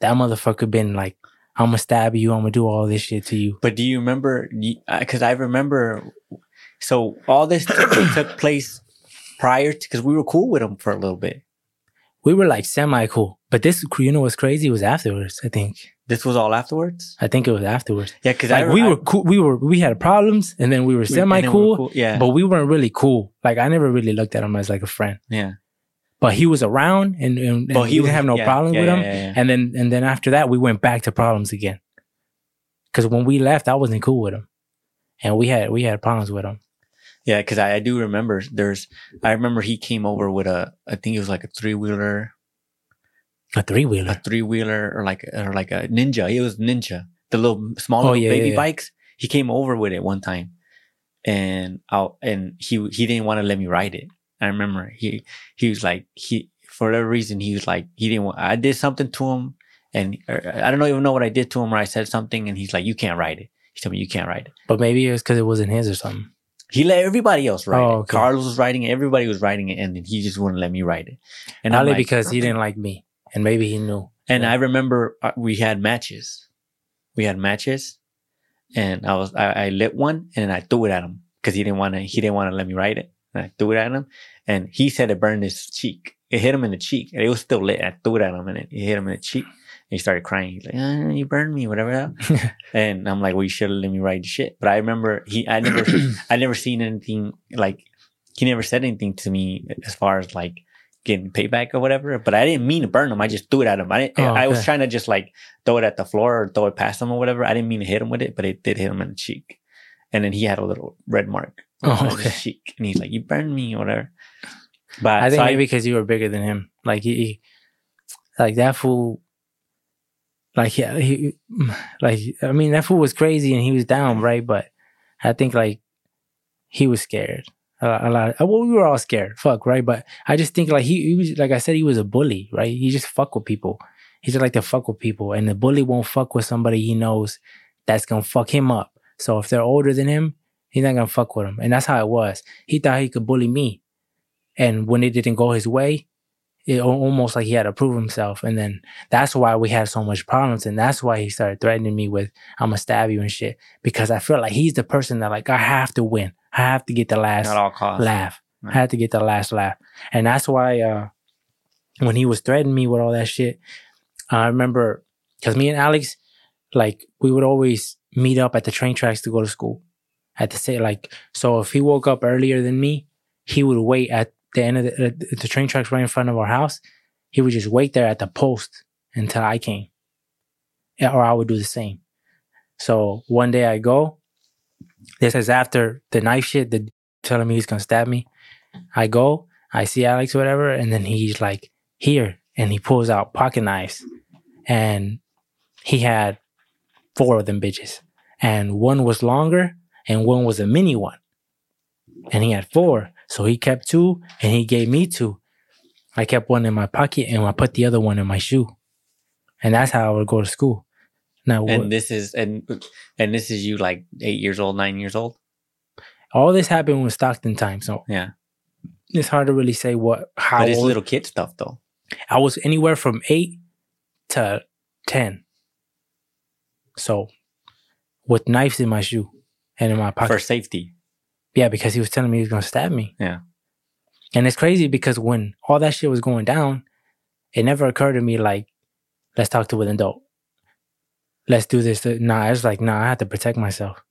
that motherfucker been like, I'm gonna stab you, I'm gonna do all this shit to you. But do you remember? Because uh, I remember. So all this took, place prior to because we were cool with him for a little bit. we were like semi cool. But this, you know, what's crazy was afterwards. I think. This was all afterwards. I think it was afterwards. Yeah, because Like we were cool. We were we had problems, and then we were semi cool, Yeah, but we weren't really cool. Like I never really looked at him as like a friend. yeah. But he was around, and, and, and But we didn't have no yeah, problems yeah, with him. yeah. And then and then after that, we went back to problems again. Because when we left, I wasn't cool with him, and we had we had problems with him. Yeah, because I, I do remember there's I remember he came over with a I think it was like a three wheeler, A three wheeler, a three wheeler or like or like a ninja. It was ninja, the little small Oh, little baby bikes. He came over with it one time, and I and he he didn't want to let me ride it. I remember he he was like he for whatever reason he was like he didn't want. I did something to him, and I don't even know what I did to him or I said something, and he's like you can't write it. He told me you can't write it. But maybe it was because it wasn't his or something. He let everybody else write Oh, it. okay. Carlos was writing it. Everybody was writing it, and then he just wouldn't let me write it. And I'm like- because he didn't like me, and maybe he knew. And Yeah. I remember uh, we had matches. We had matches, and I was I, I lit one and I threw it at him because he didn't want to. He didn't want to let me write it. And I threw it at him, and he said it burned his cheek. It hit him in the cheek, and it was still lit. I threw it at him, and it, it hit him in the cheek. And he started crying. He's like, ah, "You burned me, whatever." and I'm like, "Well, you should have let me ride the shit." But I remember he. I never. I never seen anything like. He never said anything to me as far as like getting payback or whatever. But I didn't mean to burn him. I just threw it at him. I didn't, Oh, I was okay. trying to just like throw it at the floor or throw it past him or whatever. I didn't mean to hit him with it, but it did hit him in the cheek. And then he had a little red mark Oh, okay. his cheek, and he's like, "You burned me," or whatever. But I think so maybe because you were bigger than him. Like he, he- like that fool. Like yeah, he, like I mean that fool was crazy and he was down, right? But I think like he was scared. A lot, a lot. Uh, well, we were all scared. Fuck, right? But I just think like he, he was like I said, he was a bully, right? He just fuck with people. He just like to fuck with people, and the bully won't fuck with somebody he knows that's gonna fuck him up. So if they're older than him, he's not gonna fuck with him, and that's how it was. He thought he could bully me, and when it didn't go his way, it almost like he had to prove himself. And then that's why we had so much problems. And that's why he started threatening me with, I'm gonna stab you and shit. Because I feel like he's the person that like, I have to win. I have to get the last At all costs. laugh. Right. I had to get the last laugh. And that's why uh when he was threatening me with all that shit, I remember because me and Alex, like we would always meet up at the train tracks to go to school. At the same like so if he woke up earlier than me, he would wait at the end of the, uh, the train tracks right in front of our house. He would just wait there at the post until I came. Yeah, Or I would do the same. So one day I go, this is after the knife shit, the telling me he's gonna stab me. I go, I see Alex, whatever, and then he's like, here. And he pulls out pocket knives. And he had four of them bitches. And one was longer and one was a mini one. And he had four. So he kept two and he gave me two. I kept one in my pocket and I put the other one in my shoe. And that's how I would go to school. Now, And this is and and this is you like eight years old, nine years old. all this happened with Stockton time. So Yeah, it's hard to really say what, how but it's old- little kid stuff though. I was anywhere from eight to ten. So with knives in my shoe and in my pocket. for safety. Yeah, because he was telling me he was gonna stab me. Yeah. And it's crazy because when all that shit was going down, it never occurred to me like, let's talk to an adult. Let's do this. Nah, I was like, nah, I have to protect myself.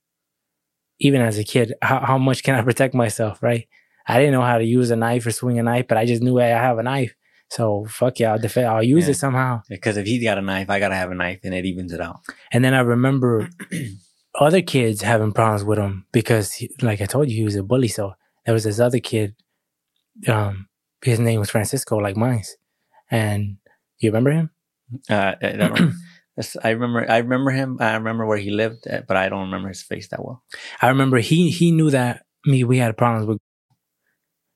Even as a kid, how, how much can I protect myself, right? I didn't know how to use a knife or swing a knife, but I just knew I have a knife. So fuck yeah, I'll defend. I'll use Yeah. it somehow. Because if he's got a knife, I gotta have a knife, and it evens it out. And then I remember other kids having problems with him because, he, like I told you, he was a bully. So there was this other kid. Um, his name was Francisco, like mine's. And you remember him? Uh, I, don't, that's- I remember. I remember him. I remember where he lived, uh, but I don't remember his face that well. I remember he he knew that me we had problems with,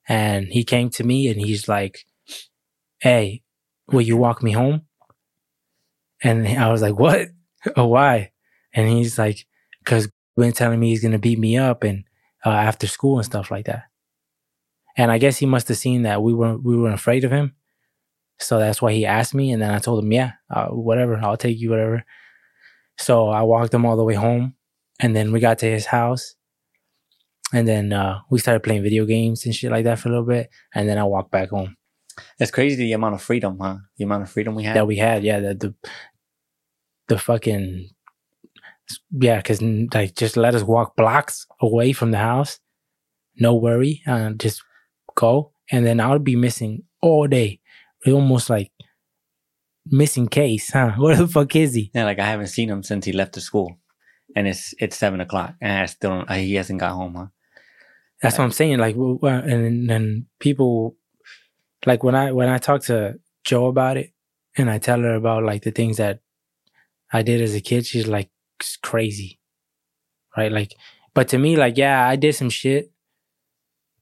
and he came to me and he's like, "Hey, will you walk me home?" And I was like, "What? oh, why?" And he's like, "Cause been telling me he's gonna beat me up and uh, after school and stuff like that." And I guess he must have seen that we weren't we weren't afraid of him, so that's why he asked me. And then I told him, "Yeah, uh, whatever, I'll take you, whatever." So I walked him all the way home, and then we got to his house and then uh, we started playing video games and shit like that for a little bit and then i walked back home It's crazy the amount of freedom, huh? The amount of freedom we had. that we had yeah the the, the fucking yeah because like just let us walk blocks away from the house. No worry uh, just go. And then I'll be missing all day. Almost like missing case huh? Where the fuck is he? Yeah, like I haven't seen him since he left the school, and it's it's seven o'clock, and I still don't, he hasn't got home, huh? That's what I'm saying. Like, and then people, like when I when I talk to Joel about it, and I tell her about like the things that I did as a kid, she's like, "It's crazy," right? Like, but to me, like, yeah, I did some shit,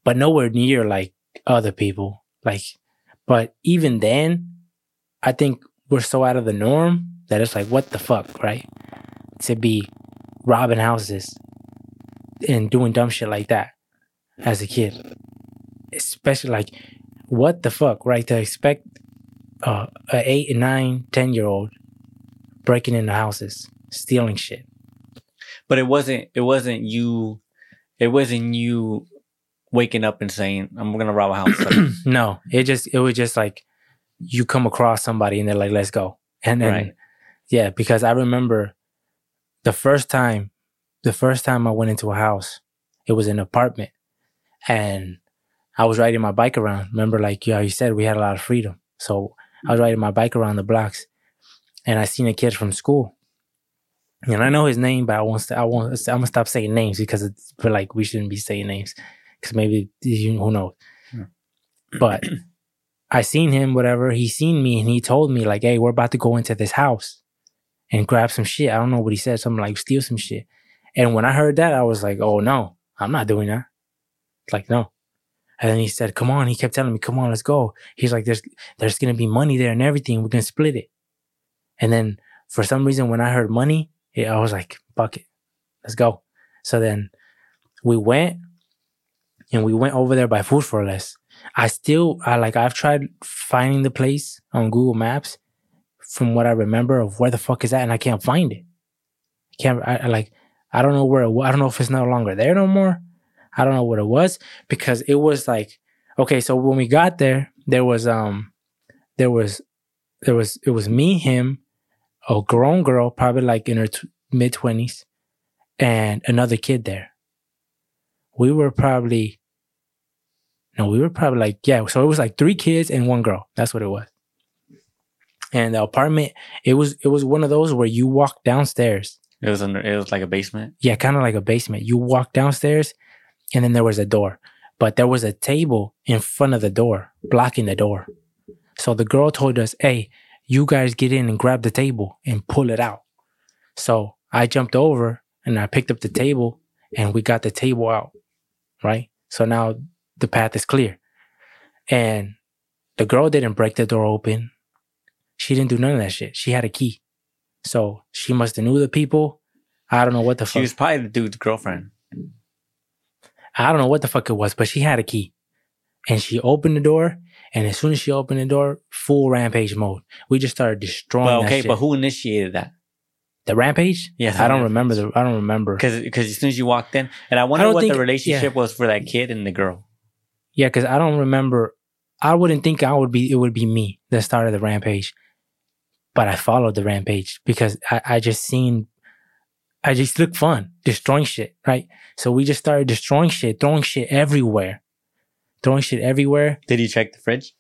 but nowhere near like other people. Like, but even then, I think we're so out of the norm that it's like, what the fuck, right? To be robbing houses and doing dumb shit like that as a kid. Especially like, what the fuck, right? To expect uh, a eight and nine, ten year old breaking into houses, stealing shit. But it wasn't. It wasn't you. It wasn't you waking up and saying, "I'm gonna rob a house." No, it just it was just like you come across somebody and they're like, "Let's go," and then Right. yeah, because I remember the first time, the first time I went into a house, it was an apartment, and I was riding my bike around. Remember, like yeah, you said, we had a lot of freedom, so I was riding my bike around the blocks, and I seen a kid from school. And I know his name, but I won't. I won't. I'm gonna stop saying names because it's but like we shouldn't be saying names because maybe you who knows. Yeah. But I seen him, whatever. He seen me and he told me like, "Hey, we're about to go into this house and grab some shit." I don't know what he said. Something like steal some shit. And when I heard that, I was like, "Oh no, I'm not doing that." Like no. And then he said, "Come on." He kept telling me, "Come on, let's go." He's like, "There's there's gonna be money there and everything. We're gonna split it." And then for some reason, when I heard money, yeah, I was like, "Fuck it, let's go." So then we went, and we went over there by Food 4 Less, I still I like I've tried finding the place on Google Maps from what I remember of where the fuck is that, and I can't find it. Can't I, I like I don't know where it, I don't know if it's no longer there no more. I don't know what it was because it was like okay. So when we got there, there was um there was there was it was me, him, a grown girl, probably like in her t- mid twenties, and another kid there. We were probably no, we were probably like yeah. So it was like three kids and one girl. That's what it was. And the apartment, it was it was one of those where you walk downstairs. It was under. It was like a basement. Yeah, kind of like a basement. You walk downstairs, and then there was a door, but there was a table in front of the door, blocking the door. So the girl told us, "Hey, you guys get in and grab the table and pull it out." So I jumped over and I picked up the table, and we got the table out. Right. So now the path is clear, and the girl didn't break the door open. She didn't do none of that shit. She had a key. So she must have knew the people. I don't know what the She fuck. was probably the dude's girlfriend. I don't know what the fuck it was, but she had a key. And she opened the door, and as soon as she opened the door, full rampage mode. We just started destroying Well, okay, but who initiated that? the rampage? Yes, I don't remember the I don't remember. Because because as soon as you walked in, and I wonder don't what the think- relationship was for that kid and the girl. Yeah, because I don't remember. I wouldn't think I would be. It would be me that started the rampage, but I followed the rampage because I, I just seen. I just looked fun destroying shit, right? So we just started destroying shit, throwing shit everywhere, throwing shit everywhere. Did you check the fridge?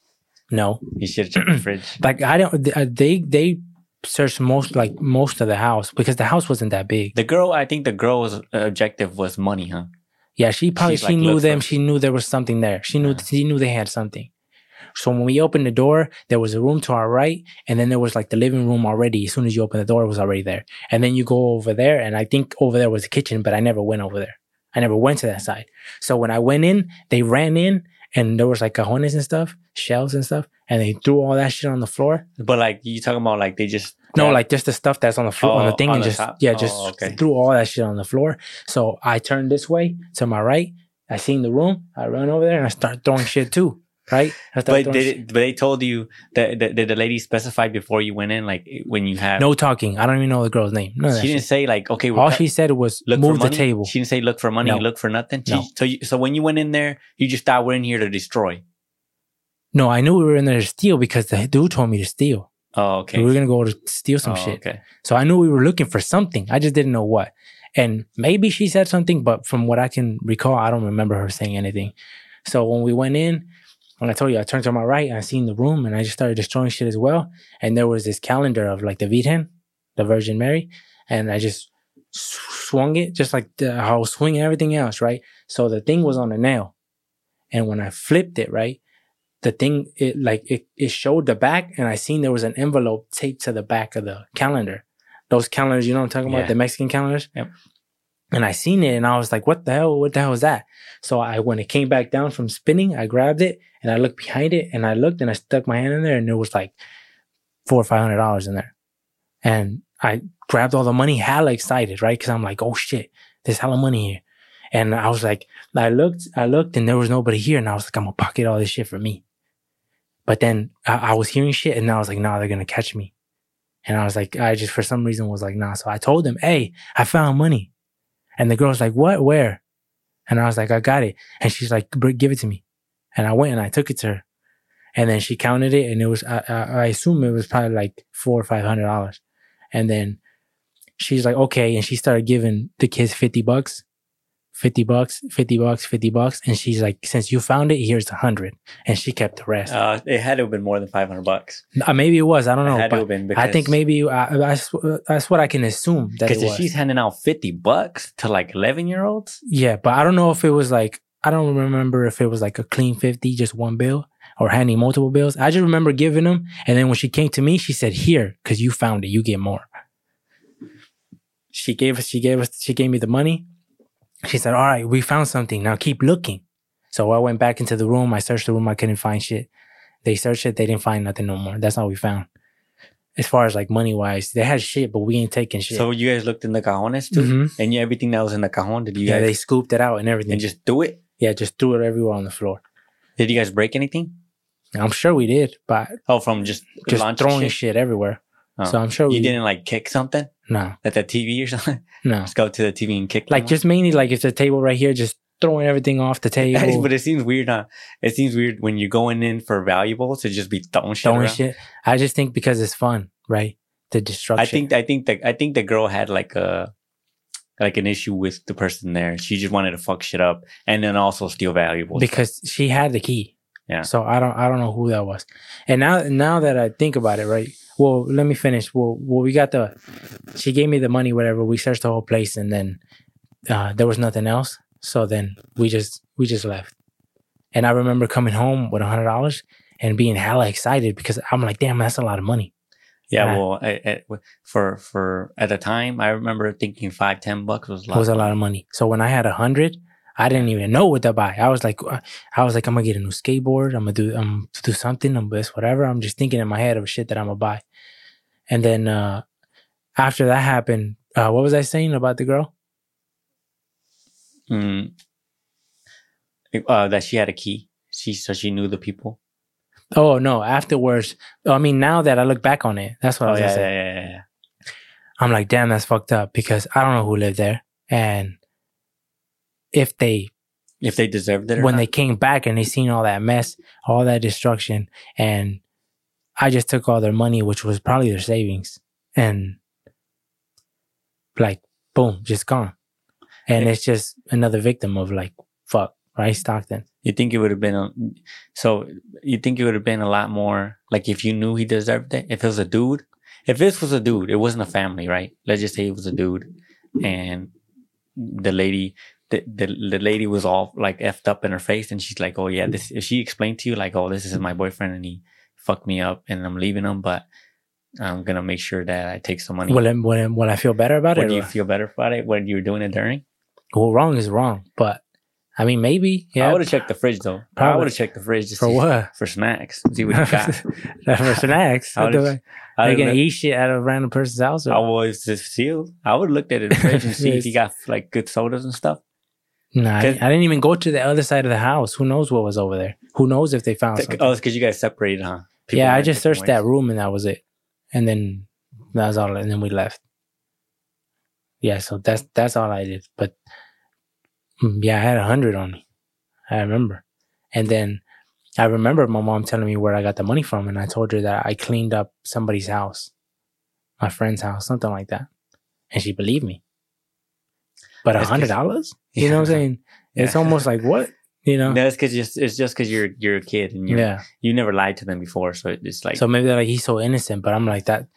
No, You should have checked the fridge. like I don't. uh, They they searched most like most of the house because the house wasn't that big. The girl, I think the girl's objective was money, huh? Yeah, she probably She's she like, knew them. She knew there was something there. She knew she knew they had something. So when we opened the door, there was a room to our right, and then there was like the living room already. As soon as you open the door, it was already there. And then you go over there, and I think over there was the kitchen, but I never went over there. I never went to that side. So when I went in, they ran in, and there was like cajones and stuff, shelves and stuff, and they threw all that shit on the floor. But like you talking about, like they just No, grabbed- like just the stuff that's on the floor on the Oh, thing, on and the just top? yeah, Oh, just okay. threw all that shit on the floor. So I turned this way to my right. I seen the room. I run over there and I start throwing shit too. Right? But it, but they told you that, that did the lady specified before you went in, like when you have no talking. I don't even know the girl's name. No, She didn't say like okay, all cut- she said was look move the table. She didn't say look for money, No. look for nothing. She, No. So you, so when you went in there, you just thought we're in here to destroy. no, I knew we were in there to steal because the dude told me to steal. Oh, okay. We were gonna go to steal some Oh, shit. Okay. So I knew we were looking for something. I just didn't know what. And maybe she said something, but from what I can recall, I don't remember her saying anything. So when we went in, when I told you I turned to my right and I seen the room and I just started destroying shit as well. And there was this calendar of like the Virgen, the Virgin Mary, and I just swung it just like the, how I was swinging everything else, right? So the thing was on a nail, and when I flipped it, right, the thing it like it, it showed the back, and I seen there was an envelope taped to the back of the calendar. Those calendars, you know what I'm talking Yeah. about, the Mexican calendars. Yep. And I seen it, and I was like, "What the hell? What the hell is that?" So I, when it came back down from spinning, I grabbed it and I looked behind it, and I looked and I stuck my hand in there, and there was like four or five hundred dollars in there. And I grabbed all the money, hella excited, right? Because I'm like, "Oh shit, there's hella money here." And I was like, I looked, I looked, and there was nobody here, and I was like, "I'm gonna pocket all this shit for me." But then I, I was hearing shit, and I was like, "Nah, they're gonna catch me." And I was like, I just for some reason was like, "Nah." So I told them, "Hey, I found money." And the girl's like, "What? Where?" And I was like, "I got it." And she's like, "Give it to me." And I went and I took it to her, and then she counted it, and it was I, I, I assume it was probably like four or five hundred dollars. And then she's like, "Okay," and she started giving the kids fifty bucks, fifty bucks, fifty bucks, fifty bucks, and she's like, "Since you found it, here's a hundred. And she kept the rest. Uh, it had to have been more than five hundred bucks. Uh, maybe it was. I don't It know. had to have been I think maybe I, that's, that's what I can assume that it because she's handing out fifty bucks to like eleven year olds, Yeah, but I don't know if it was like I don't remember if it was like a clean fifty, just one bill, or handing multiple bills. I just remember giving them, and then when she came to me, she said, "Here, because you found it, you get more." She gave us, she gave us, she gave me the money. She said, "All right, we found something. Now keep looking." So I went back into the room. I searched the room. I couldn't find shit. They searched it. They didn't find nothing no more. That's all we found. As far as like money wise, they had shit, but we ain't taking shit. so you guys looked in the cajones too, Mhm. and you, everything that was in the cajon, did you yeah, guys they scooped it out and everything. and just threw it? yeah, just threw it everywhere on the floor. Did you guys break anything? I'm sure we did, but Oh, from just just throwing shit? shit, everywhere. Oh. So I'm sure we You didn't like kick something No, at the TV or something. no. just go to the TV and kick. Like just mainly like if the table right here, just throwing everything off the table, but it seems weird, huh? It seems weird when you're going in for valuables to just be throwing shit. throwing around. shit. I just think because it's fun, right? The destruction. I think I think that I think the girl had like a like an issue with the person there. She just wanted to fuck shit up and then also steal valuables. because she had the key. Yeah. So I don't I don't know who that was. And now now that I think about it, right? Well, let me finish. Well, well, we got the. She gave me the money, whatever. We searched the whole place, and then uh, there was nothing else. So then we just we just left. And I remember coming home with a hundred dollars and being hella excited because I'm like, damn, that's a lot of money. yeah, Yeah. well, I, I, for for at the time, I remember thinking five ten bucks was a lot. was a lot of money. So when I had a hundred, I didn't even know what to buy. I was like, uh, I was like, I'm gonna get a new skateboard. I'm gonna do, I'm gonna do something. I'm this whatever. I'm just thinking in my head of shit that I'm gonna buy. And then uh after that happened, uh what was I saying about the girl? Mm. Uh, that she had a key. She so she knew the people. Oh no! Afterwards, I mean, now that I look back on it, that's what I Oh was yeah, gonna yeah, say. yeah, yeah, yeah. I'm like, damn, that's fucked up because I don't know who lived there, and if they If they deserved it, when not. they came back and they seen all that mess, all that destruction, and I just took all their money, which was probably their savings, and like boom, just gone. And Yeah. it's just another victim of like fuck, right? Stockton. You think it would have been a, so you think it would have been a lot more like if you knew he deserved it? If it was a dude, if this was a dude, it wasn't a family, right? Let's just say it was a dude and the lady, the, the, the lady was all like effed up in her face and she's like, oh yeah, this, if she explained to you like, oh, this is my boyfriend and he fucked me up and I'm leaving him, but I'm going to make sure that I take some money. It, will, it, will I feel better about Would it? you feel better about it when you're doing it during? well, wrong is wrong, but I mean, maybe Yeah, I would have checked the fridge though. I Probably. would have checked the fridge to For see- what? For snacks. See what you got. for snacks. I would. They fuck? I Are you gonna eat shit out of a random person's house? I was just sealed. I would have looked at it fridge and see if you got like good sodas and stuff. Nah, I, I didn't even go to the other side of the house. Who knows what was over there? Who knows if they found something? Oh, it's because you guys separated, huh? People yeah, I just searched that room and that was it. And then that was all. And then we left. Yeah, so that's that's all I did. But mm, yeah, I had a hundred on me. I remember. And then I remember my mom telling me where I got the money from, and I told her that I cleaned up somebody's house, my friend's house, something like that, and she believed me. But a hundred dollars? You know what I'm Yeah. saying? It's Yeah. almost like what? You know? No, it's because just it's just because you're you're a kid and you Yeah. you never lied to them before, so it's like So maybe they're like he's so innocent, but I'm like that.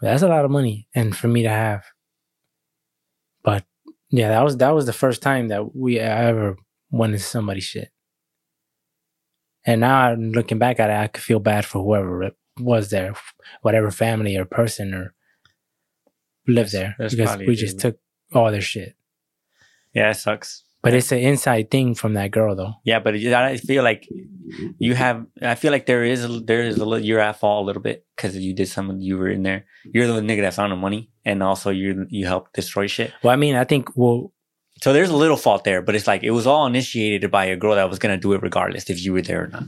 That's a lot of money, and for me to have. But yeah, that was that was the first time that we I ever went into somebody's shit. And now I'm looking back at it, I could feel bad for whoever it was there, whatever family or person or lived there, That's because we just took all their shit. Yeah, it sucks. But it's an inside thing from that girl, though. Yeah, but I feel like you have. I feel like there is a, there is a little. You're at fault a little bit because you did some. You were in there. You're the nigga that found the money, and also you you helped destroy shit. Well, I mean, I think well, So there's a little fault there, but it's like it was all initiated by a girl that was gonna do it regardless if you were there or not.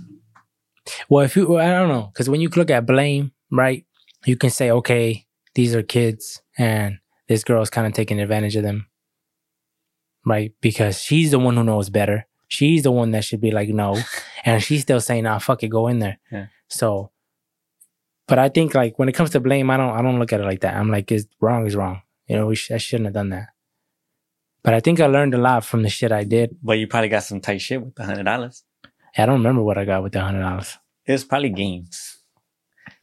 Well, if you, well, I don't know, because when you look at blame, right, you can say, okay, these are kids, and this girl's kind of taking advantage of them, right? Because she's the one who knows better. She's the one that should be like, no, and she's still saying, nah, fuck it, go in there. Yeah. So, but I think like when it comes to blame, I don't, I don't look at it like that. I'm like, it's wrong is wrong. You know, we sh- I shouldn't have done that. But I think I learned a lot from the shit I did. But you probably got some tight shit with the hundred dollars. I don't remember what I got with the hundred dollars. It was probably games.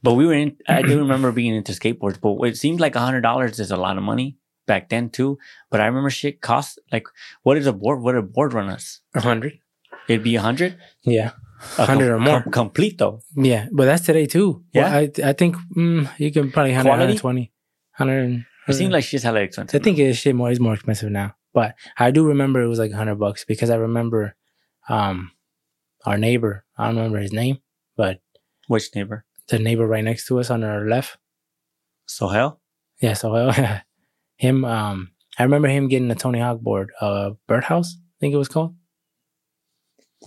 But we were in. I do remember being into skateboards, but it seems like a hundred dollars is a lot of money back then too. But I remember shit cost like what is a board? What did a board run us? A hundred? It'd be a hundred. Yeah. A 100 or more. com- complete though. Yeah, but that's today too. Yeah? Well, I I think mm, you can probably 100, Quality? 120, 100. It seems like shit's hella expensive. I think it's shit more is more expensive now. But I do remember it was like hundred bucks because I remember um our neighbor. I don't remember his name, but which neighbor? the neighbor right next to us on our left. So hell. Yeah, so uh, him um I remember him getting a Tony Hawk board, uh Birdhouse, I think it was called.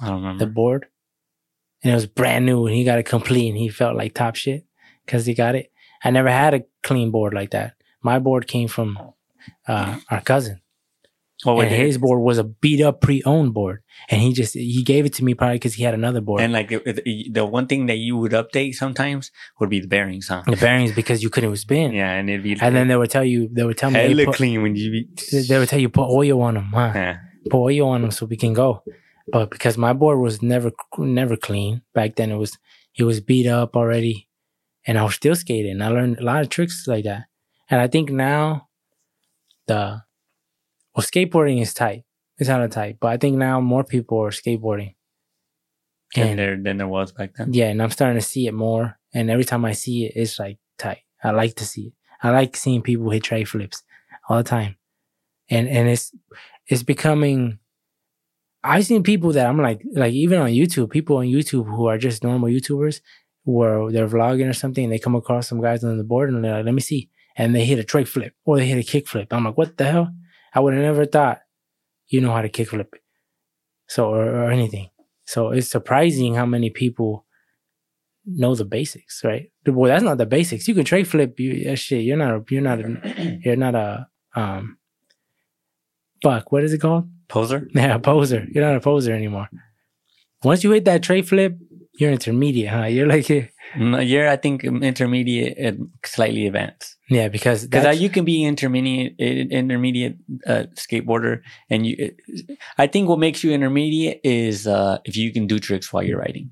I don't remember. The board. and it was brand new, and he got it complete, and he felt like top shit because he got it. I never had a clean board like that. My board came from uh, our cousin, Oh, what would and his board was a beat up pre-owned board, and he just he gave it to me probably because he had another board. and like the, the- one thing that you would update sometimes would be the bearings, huh? the bearings because you couldn't spin, Yeah, and it'd be and then they would tell you they would tell me hey, hella put, clean when you be. they would tell you put oil on them, huh? Yeah. put oil on them so we can go. But because my board was never never clean back then, it was it was beat up already, and I was still skating. I learned a lot of tricks like that, and I think now the well skateboarding is tight. It's not tight, but I think now more people are skateboarding. than And there than there was back then. yeah, and I'm starting to see it more. And every time I see it, it's like tight. I like to see it. I like seeing people hit tray flips all the time. And and it's it's becoming I've seen people that I'm like like even on YouTube, people on YouTube who are just normal YouTubers where they're vlogging or something and they come across some guys on the board and they're like, let me see. And they hit a tray flip or they hit a kick flip. I'm like, what the hell? I would have never thought you know how to kickflip. So or, or anything. So it's surprising how many people know the basics, right? Well, that's not the basics. You can tray flip. You that shit. You're not. A, you're not. A, you're not a. Um. Fuck. What is it called? Poser. Yeah, poser. You're not a poser anymore. Once you hit that tray flip, you're intermediate, huh? You're like, yeah, Mm, You're, I think, intermediate and slightly advanced. Yeah, because Because you can be intermediate, intermediate uh, skateboarder, and you. I think what makes you intermediate is uh, if you can do tricks while you're riding.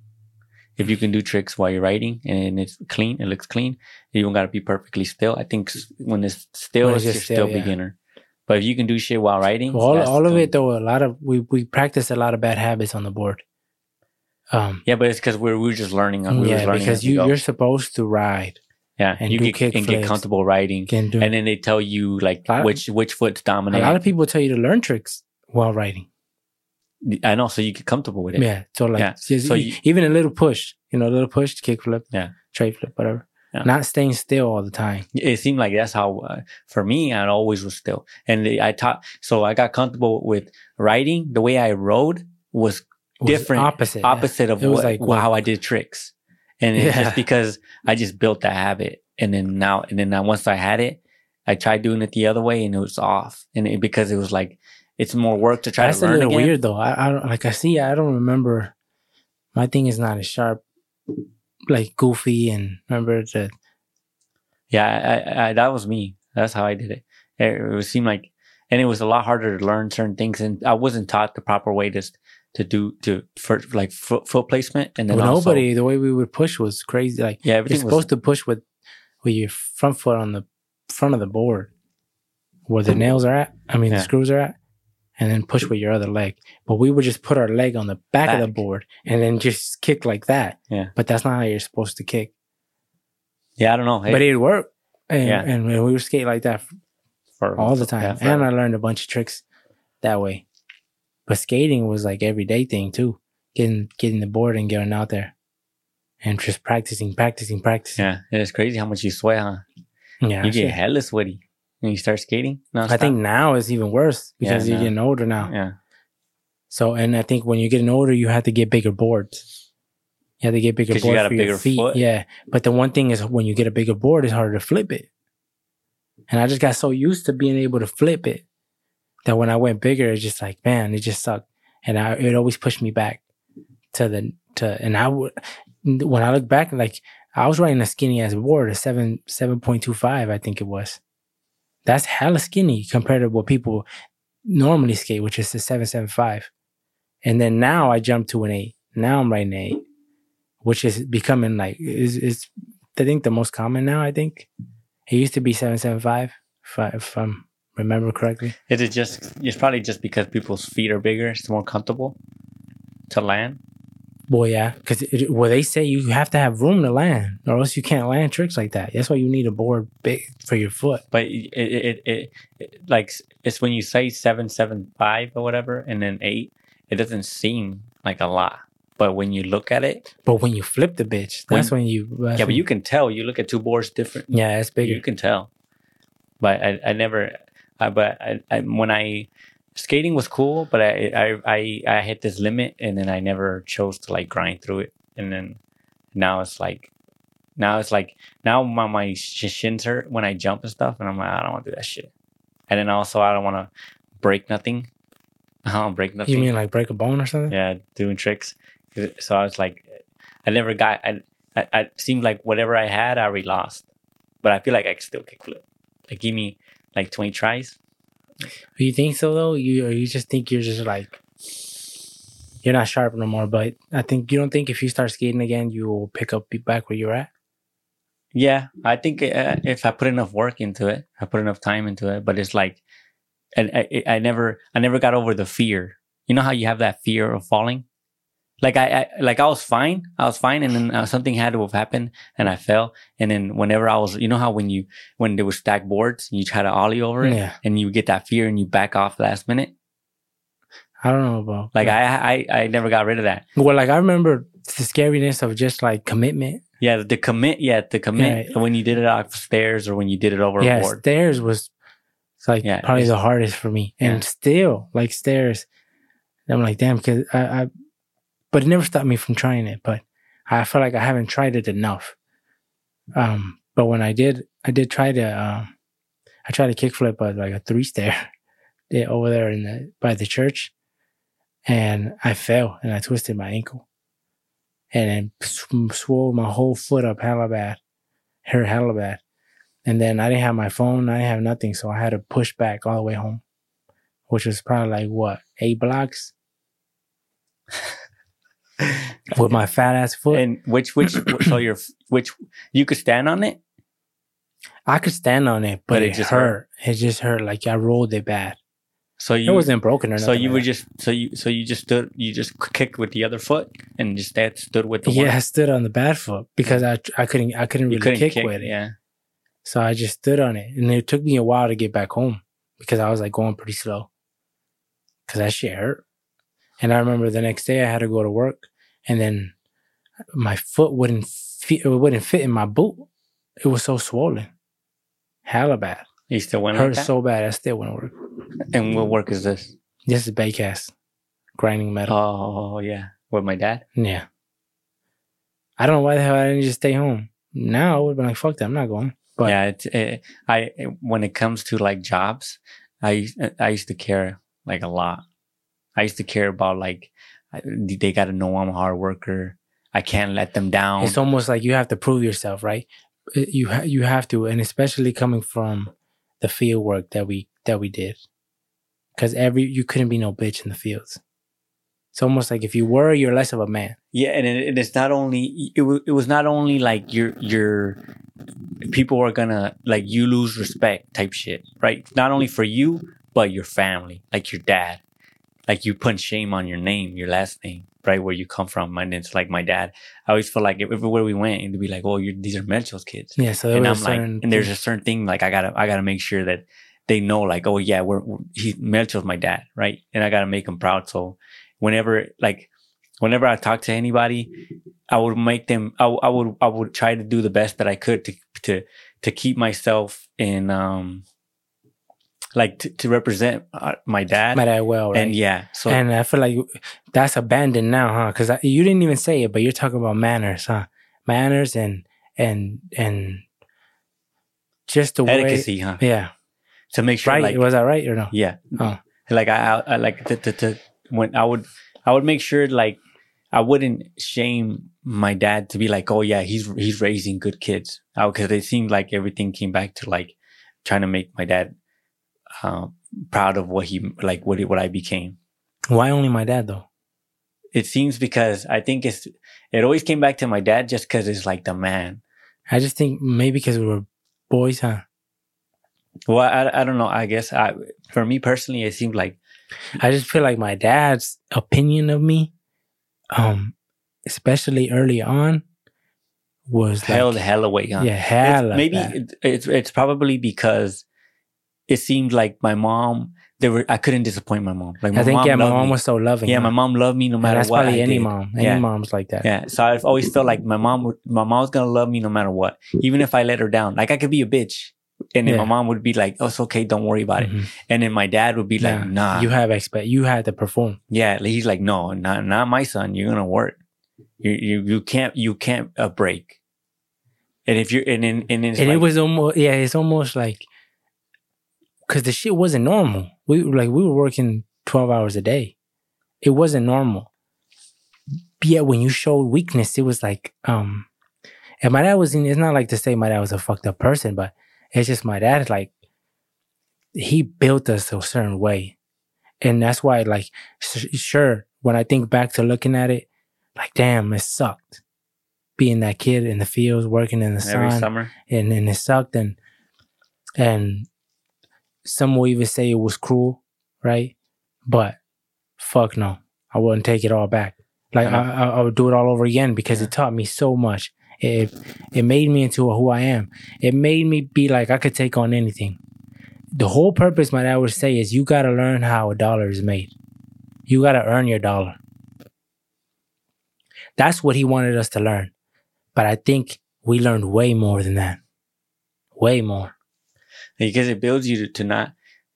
If you can do tricks while you're riding and it's clean, it looks clean. You don't got to be perfectly still. I think when it's still, When it's you're still still, yeah. beginner. But if you can do shit while riding, all, all of it though. A lot of we we practice a lot of bad habits on the board. Um. Yeah, but it's because we're we're just learning. We yeah, learning because you you're supposed to ride yeah, and you do get kick and get comfortable riding, can do. and then they tell you like which which foot's a lot of people tell you to learn tricks while riding. I know, so you get comfortable with it. Yeah. So like, Yeah. just So you- even a little push, you know, a little push, kick flip, Yeah. tray flip, whatever. Yeah. Not staying still all the time. It seemed like that's how, uh, for me, I always was still. And I taught, so I got comfortable with riding. The way I rode was Different, opposite. opposite of what, like, how I did tricks. And it's Yeah. just because I just built that habit. And then now, and then now once I had it, I tried doing it the other way and it was off. And it, because it was like, it's more work to try That's to a learn little again. weird though. I, I don't like. I see. I don't remember. My thing is not as sharp, like goofy, and remember the Yeah, I, I, that was me. That's how I did it. It, it would seem like, and it was a lot harder to learn certain things, and I wasn't taught the proper way to to do to for like foot, foot placement, and then well, also, nobody. The way we would push was crazy. Like yeah, you're supposed was to push with with your front foot on the front of the board, where the nails are at. I mean, Yeah. the screws are at, and then push with your other leg. But we would just put our leg on the back, of the board and then just kick like that. Yeah. But that's not how you're supposed to kick. yeah, I don't know, hey, but it worked. And, Yeah. and we would skate like that for all the time. yeah, and I learned a bunch of tricks that way. But skating was like everyday thing too. Getting getting the board and getting out there. And just practicing, practicing, practicing. yeah, it's crazy how much you sweat, huh? Yeah. you get hella sweaty when you start skating. I think now it's even worse because Yeah, you're no. getting older now. yeah, So and I think when you're getting older, you have to get bigger boards. You have to get bigger 'Cause you boards got a for your bigger feet. foot. Yeah. But the one thing is when you get a bigger board, it's harder to flip it. And I just got so used to being able to flip it that when I went bigger, it's just like, man, it just sucked. And I, it always pushed me back to the, to, and I would, when I look back, like I was riding a skinny ass board, a seven, 7.25, I think it was. That's hella skinny compared to what people normally skate, which is the 775. And then now I jumped to an eight. Now I'm riding eight, which is becoming like, is, is, I think the most common now, I think. It used to be 775, if I, if I remember correctly. it is just it's probably just because people's feet are bigger, it's more comfortable to land. Well, yeah, because well, they say you have to have room to land, or else you can't land tricks like that. That's why you need a board big for your foot. But it, it, it, it like it's when you say seven seven five or whatever, and then eight, it doesn't seem like a lot. But when you look at it, But when you flip the bitch, that's when, you. that's yeah, but you can tell. You look at two boards different. Yeah, it's bigger. You can tell. But I, I never. I, but I, I, when I skating was cool, but I, I, I, I hit this limit, and then I never chose to like grind through it. and then now it's like now it's like now my my shins hurt when I jump and stuff, and I'm like I don't want to do that shit. And then also I don't want to break nothing. I don't break nothing. You mean like break a bone or something? yeah, doing tricks. So I was like, I never got. I, I, I seemed like whatever I had, I already lost. But I feel like I can still kickflip. Like give me like twenty tries. You think so though? You or you just think you're just like you're not sharp no more. But I think you don't think if you start skating again, you will pick up back where you're at. Yeah, I think uh, if I put enough work into it, I put enough time into it. But it's like, and I, I never, I never got over the fear. You know how you have that fear of falling. Like I, I like I was fine, I was fine, and then uh, something had to have happened, and I fell. And then whenever I was, you know how when you when there was stacked boards, and you try to ollie over it, Yeah. and you get that fear, and you back off last minute. I don't know about Like I, I, I never got rid of that. well, like I remember the scariness of just like commitment. Yeah, the commit. Yeah, the commit Yeah. when you did it off stairs or when you did it over a yeah, board. stairs was like Yeah, probably the hardest for me, and still like stairs. I'm like, damn, because I, I, but it never stopped me from trying it. But I feel like I haven't tried it enough. Um, but when I did, I did try to, um, I tried to kickflip uh, like a three stair, over there in the by the church, and I fell and I twisted my ankle, and then sw- swole my whole foot up hella bad, hurt hella bad. And then I didn't have my phone, I didn't have nothing, so I had to push back all the way home, which was probably like what eight blocks with my fat ass foot. And which which so your which you could stand on it. I could stand on it, but, But it, it just hurt. hurt. It just hurt. Like I rolled it bad. So It you wasn't broken or so you like were just so you so you just stood you just kicked with the other foot and just that stood with the yeah. one. I stood on the bad foot because I I couldn't I couldn't really couldn't kick, with it. Yeah, So I just stood on it, and it took me a while to get back home because I was like going pretty slow because that shit hurt. And I remember the next day I had to go to work, and then my foot wouldn't fit. It wouldn't fit in my boot. It was so swollen, hella bad. you still went hurt like so bad. I still wouldn't work. and what work is this? This is Baycast, grinding metal. Oh yeah, with my dad. Yeah. I don't know why the hell I didn't just stay home. Now I would have been like, fuck that, I'm not going. But yeah, it's, it, I when it comes to like jobs, I I used to care like a lot. I used to care about like they got to know I'm a hard worker. I can't let them down. it's almost like you have to prove yourself, right? Uh, You ha- you have to, and especially coming from the field work that we that we did, because every you couldn't be no bitch in the fields. It's almost like if you were, you're less of a man. Yeah, and it, it is not only it was it was not only like your your people are gonna like you lose respect type shit, right? Not only for you but your family, like your dad, like you put shame on your name, your last name, right? Where you come from, and it's like my dad. I always feel like everywhere we went, it'd be like, oh, you're, these are Melcho's kids, Yeah, so and I'm like, certain and there's a certain thing like I gotta I gotta make sure that they know like, oh yeah, we're, we're he Melcho's my dad, right? And I gotta make them proud. So whenever like whenever I talk to anybody, I would make them. I, I would I would try to do the best that I could to to to keep myself in um like to, to represent uh, my dad. Might as well, right? And yeah, so and I feel like that's abandoned now, huh? Because you didn't even say it, but you're talking about manners, huh? Manners and and and just the etiquette, huh? yeah, To make sure, right? like Was that right or no? yeah, Oh. like I, I, I like to, to to when I would I would make sure like I wouldn't shame my dad to be like, oh yeah, he's he's raising good kids, because it seemed like everything came back to like trying to make my dad uh, proud of what he like what what I became. Why only my dad though? It seems because I think it's it always came back to my dad just because it's like the man. I just think maybe because we were boys, huh? Well, I, I don't know. I guess I, for me personally, it seemed like I just feel like my dad's opinion of me, um, especially early on, was like, held hella weight. Huh? yeah, It's- hella maybe it, it's it's probably because it seemed like my mom. There were I couldn't disappoint my mom. Like my I think yeah, my mom me. was so loving. Yeah, huh? my mom loved me no matter that's what. That's probably I any did. mom. Any Yeah. mom's like that. Yeah, so I've always felt like my mom, would, my mom's gonna love me no matter what, even if I let her down. Like I could be a bitch, and then Yeah. my mom would be like, "Oh, it's okay, don't worry about it." Mhm. And then my dad would be like, Nah, "Nah, you have expect. You had to perform. yeah." He's like, "No, not not my son. You're gonna work." You you you can't you can't uh, break. And if you're and in and, it's and it was almost yeah, it's almost like because the shit wasn't normal. We like we were working twelve hours a day. It wasn't normal. Yet when you showed weakness, it was like um, and my dad was in. It's not like to say my dad was a fucked up person, but it's just my dad like he built us a certain way, and that's why like sure when I think back to looking at it, like damn, it sucked being that kid in the fields working in the every sun summer. and and it sucked and and some will even say it was cruel, right? But fuck no, I wouldn't take it all back. Like I I. I, would do it all over again because it taught me so much. It it made me into who I am. It made me be like I could take on anything. The whole purpose, my dad would say, is you got to learn how a dollar is made. You got to earn your dollar. That's what he wanted us to learn. But I think we learned way more than that. Way more. Because it builds you to, to not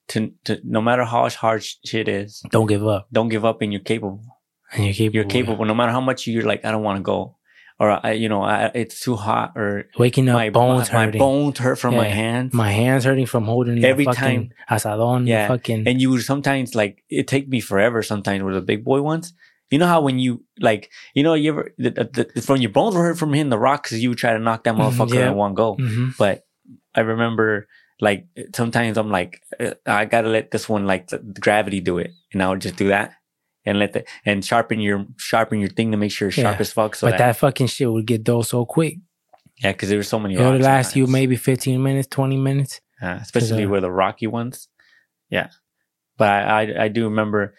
to, to no matter how hard shit is, Don't give up. don't give up and you're capable. And you're capable. You're capable no matter how much you're like I don't want to go or I, you know I, it's too hot or Waking up, my bones my, hurting. my bones hurt from my hands. My hands hurting from holding Every time- azadón. Yeah. Fucking, and you would sometimes like it take me forever sometimes with the big boy ones. You know how when you like you know you ever the, the, the, from your bones were hurt from hitting the rock because you would try to knock that Mhm, motherfucker yeah. in one go. Mhm. But I remember like sometimes I'm like uh, I gotta let this one like gravity do it, and I would just do that and let the and sharpen your sharpen your thing to make sure it's sharp Yeah. as fuck. So but that, that fucking shit would get dull so quick. yeah, because there were so many. It would rocks last you maybe 15 minutes, 20 minutes. uh, especially uh, with the rocky ones. Yeah, but I, I I do remember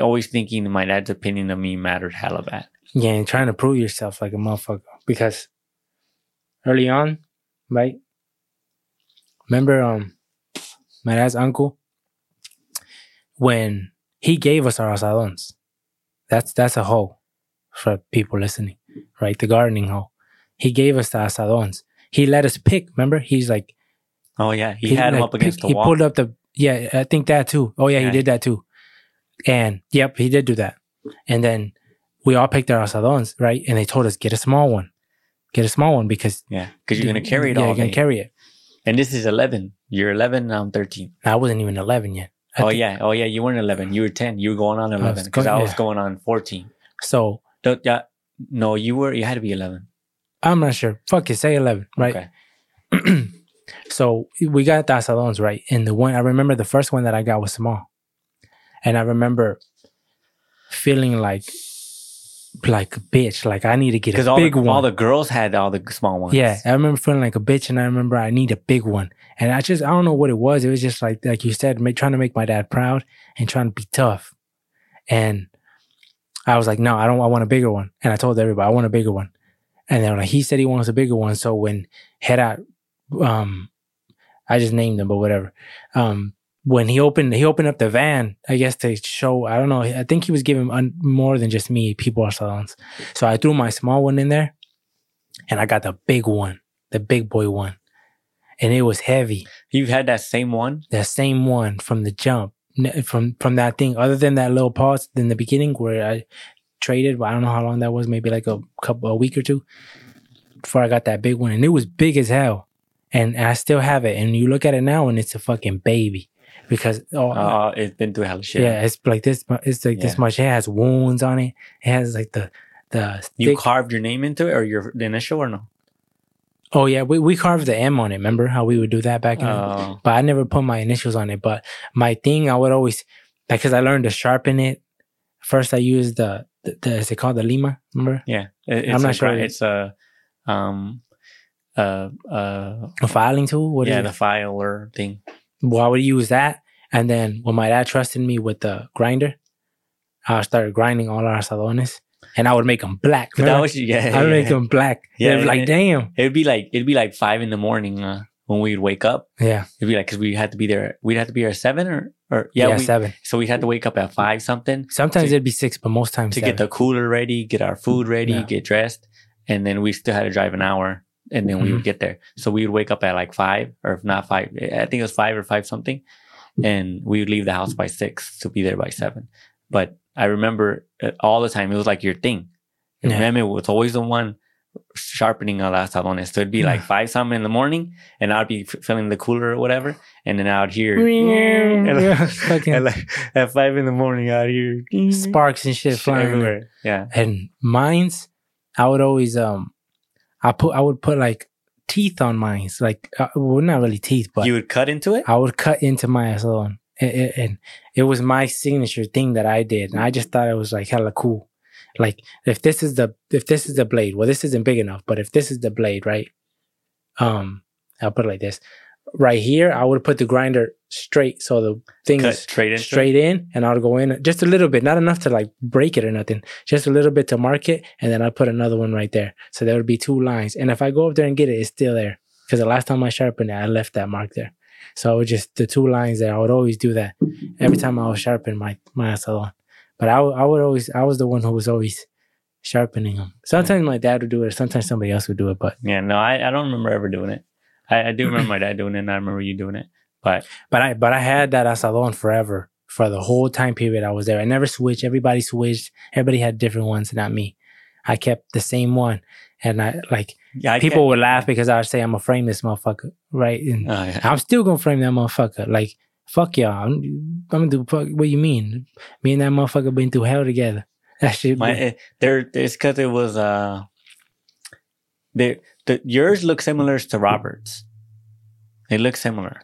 always thinking my dad's opinion of me mattered hell hella bad. Yeah, and trying to prove yourself like a motherfucker. Because early on, right? Remember um my dad's uncle when he gave us our azadons. That's that's a hole for people listening, right? The gardening hole. He gave us the azadons. He let us pick. Remember, he's like Oh yeah, he, had him like, up against picked- the he pulled up the yeah i think that too oh yeah, he did that too and yep he did do that and then we all picked our azadons right and they told us get a small one get a small one because yeah, because you're gonna carry it yeah all you're gonna carry it and this is eleven. You're eleven. and I'm thirteen. i wasn't even 11 yet I oh think- yeah, oh yeah. You weren't eleven. You were ten. You were going on eleven because go- I was going on fourteen. so Don't, yeah, no, you were. You had to be eleven. i'm not sure fuck it say 11 right Okay. so we got the azadons right and the one i remember the first one that i got was small and i remember feeling like like a bitch like i need to get Because a all big the, one all the girls had all the small ones. Yeah, I remember feeling like a bitch, and I remember I need a big one, and I just I don't know what it was. It was just like like you said, ma- trying to make my dad proud and trying to be tough, and I was like, no, I don't. I want a bigger one, and I told everybody I want a bigger one, and then like he said he wants a bigger one. So when head out, um, I just named him, but whatever. Um, when he opened he opened up the van, I guess to show I don't know. I think he was giving un- more than just me people are salons. So I threw my small one in there, and I got the big one, the big boy one, and it was heavy. You've had that same one. That same one from the jump, from from that thing. Other than that little pause in the beginning where I traded, I don't know how long that was. Maybe like a couple a week or two before I got that big one, and it was big as hell. And I still have it. And you look at it now, and it's a fucking baby because oh, Uh, it's been through hella shit. yeah, it's like this. It's like this Yeah. much. It has wounds on it. It has like the the. You carved your name into it or your the initial or no? oh yeah, we we carved the M on it. Remember how we would do that back in? the Oh, but I never put my initials on it. But my thing, I would always like because I learned to sharpen it. First, I used the, the, the is it called the lima? Remember yeah. It- it's I'm not sure. It's a um uh uh a filing tool? What is yeah the filer thing. well, I would use that, and then when my dad trusted me with the grinder, I started grinding all our salones, and I would make them black. But that was yeah. I would yeah. make them black. Yeah, Yeah, like it- damn. It'd be like it'd be like five in the morning uh, when we'd wake up. Yeah, It'd be like because we had to be there. We'd have to be there at seven or or yeah. yeah, we, seven. so we had to wake up at five something Sometimes to- it'd be six, but most times to seven. get the cooler ready, get our food ready, Yeah. get dressed, and then we still had to drive an hour, and then we Mm-hmm. would get there. So we would wake up at like five, or if not five, I think it was five or five something, and we would leave the house by six to be there by seven. But I remember uh, all the time it was like your thing, And Yeah. Meme was always the one sharpening a las azadones. So it'd be like five something in the morning, and I'd be f- filling the cooler or whatever, and then out here Yeah, like, fucking like at five in the morning out here sparks and shit flying everywhere. Yeah, And mines, I would always um, I put I would put like teeth on mines, like uh, well not really teeth, but you would cut into it. I would cut into my salon, and, and- and it was my signature thing that I did, and I just thought it was like hella cool. Like if this is the if this is the blade, well, this isn't big enough, but if this is the blade, right? Um, I'll put it like this. Right here, I would put the grinder straight, so the thing Cut is straight into straight in, and I'll go in just a little bit, not enough to like break it or nothing, just a little bit to mark it, and then I put another one right there. So there would be two lines, and if I go up there and get it, it's still there because the last time I sharpened it, I left that mark there. So I would just the two lines there. I would always do that every time I was sharpening my my salon. But I, would- I would always I was the one who was always sharpening them. Sometimes my dad would do it. Sometimes somebody else would do it. But Yeah, no, I, I don't remember ever doing it. I, I do remember my dad doing it, and I remember you doing it. But but I but I had that azadón forever for the whole time period I was there. I never switched. Everybody switched. Everybody had different ones, not me. I kept the same one, and I like yeah, I people would laugh because I would say I'm gonna frame this motherfucker, right? And Oh, yeah. I'm still gonna frame that motherfucker. Like fuck y'all. I'm, I'm gonna do fuck. What you mean? Me and that motherfucker been through hell together. That shit. My, been- eh, there, it's because it was uh, the the yours look similar to Roberts. They look similar.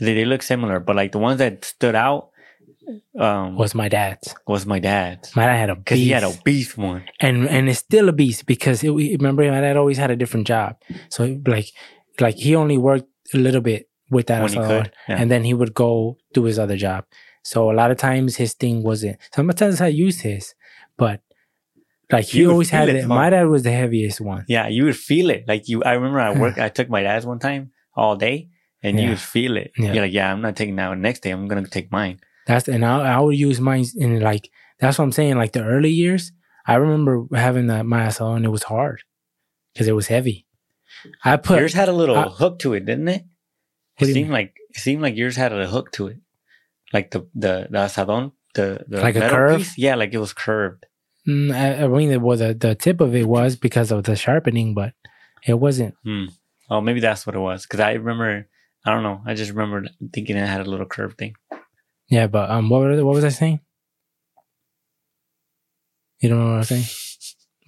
They, they look similar, but like the ones that stood out, um, was, my dad's. Was my dad's My dad had a because he had a beast. one. and and it's still a beast because it, remember my dad always had a different job. So like like he only worked a little bit with that When he could, yeah. and then he would go do his other job. So a lot of times his thing wasn't. Sometimes I used his, but like You would always had it. it, My dad was the heaviest one. Yeah, you would feel it. Like you, I remember I work. I took my dad's one time all day, and Yeah. you would feel it. Yeah. You're like, yeah, I'm not taking that one. Next day, I'm gonna take mine. That's and I, I would use mine in like that's what I'm saying. Like the early years, I remember having that my salon. It was hard because it was heavy. I put yours had a little I- hook to it, didn't it? It seemed like it seemed like yours had a hook to it, like the the the azadón, the the Like a curve? piece. Yeah, like it was curved. Mm, I, I mean, it was the, the tip of it was because of the sharpening, but it wasn't. Oh, maybe that's what it was. Because I remember, I don't know. I just remember thinking it had a little curve thing. Yeah, but um, what was what was I saying? You don't know what I was saying?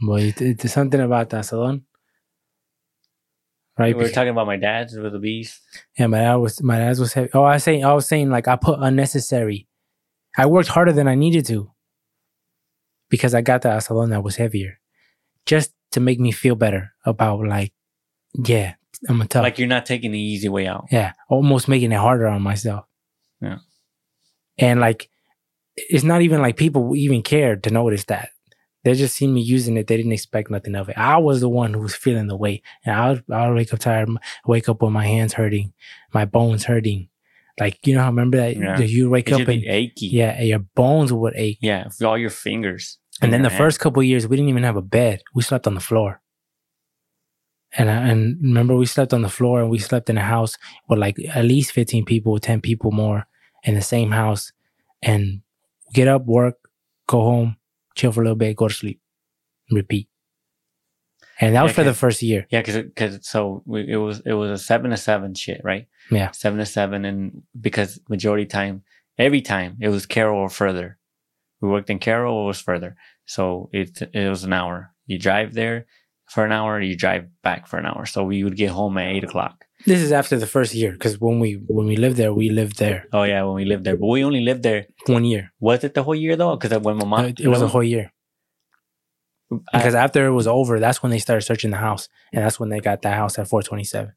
Well, it, it's something about that salon, right? we were Because- talking about my dad's with the beast. yeah, my dad was my dad was heavy. Oh, I was saying I was saying like I put unnecessary. I worked harder than I needed to because I got the salon that was heavier, just to make me feel better about like, yeah, I'm a tough. Like you're not taking the easy way out. Yeah, almost making it harder on myself. Yeah. And like, it's not even like people even cared to notice that. They just seen me using it. They didn't expect nothing of it. I was the one who was feeling the weight. And I would, I would wake up tired, wake up with my hands hurting, my bones hurting. Like, you know, how remember that Yeah. you wake It up and, achy. yeah, and your bones would ache. Yeah, all your fingers. And then the first couple of years, we didn't even have a bed. We slept on the floor. And I, and remember, we slept on the floor, and we slept in a house with like at least fifteen people, ten people more in the same house. And get up, work, go home, chill for a little bit, go to sleep, repeat. And that was Yeah, for the first year. Yeah, because because so we, it was it was a seven to seven shit, right? Yeah. seven to seven, and because majority time, every time it was Carroll or further. We worked in Carroll, or was further, so it it was an hour. You drive there for an hour, you drive back for an hour. So we would get home at eight o'clock. This is after the first year because when we when we lived there, we lived there Oh yeah, when we lived there, but we only lived there. one year. Was it the whole year though? Because when my mom, it was a whole year. I- Because after it was over, that's when they started searching the house, and that's when they got that house at 427.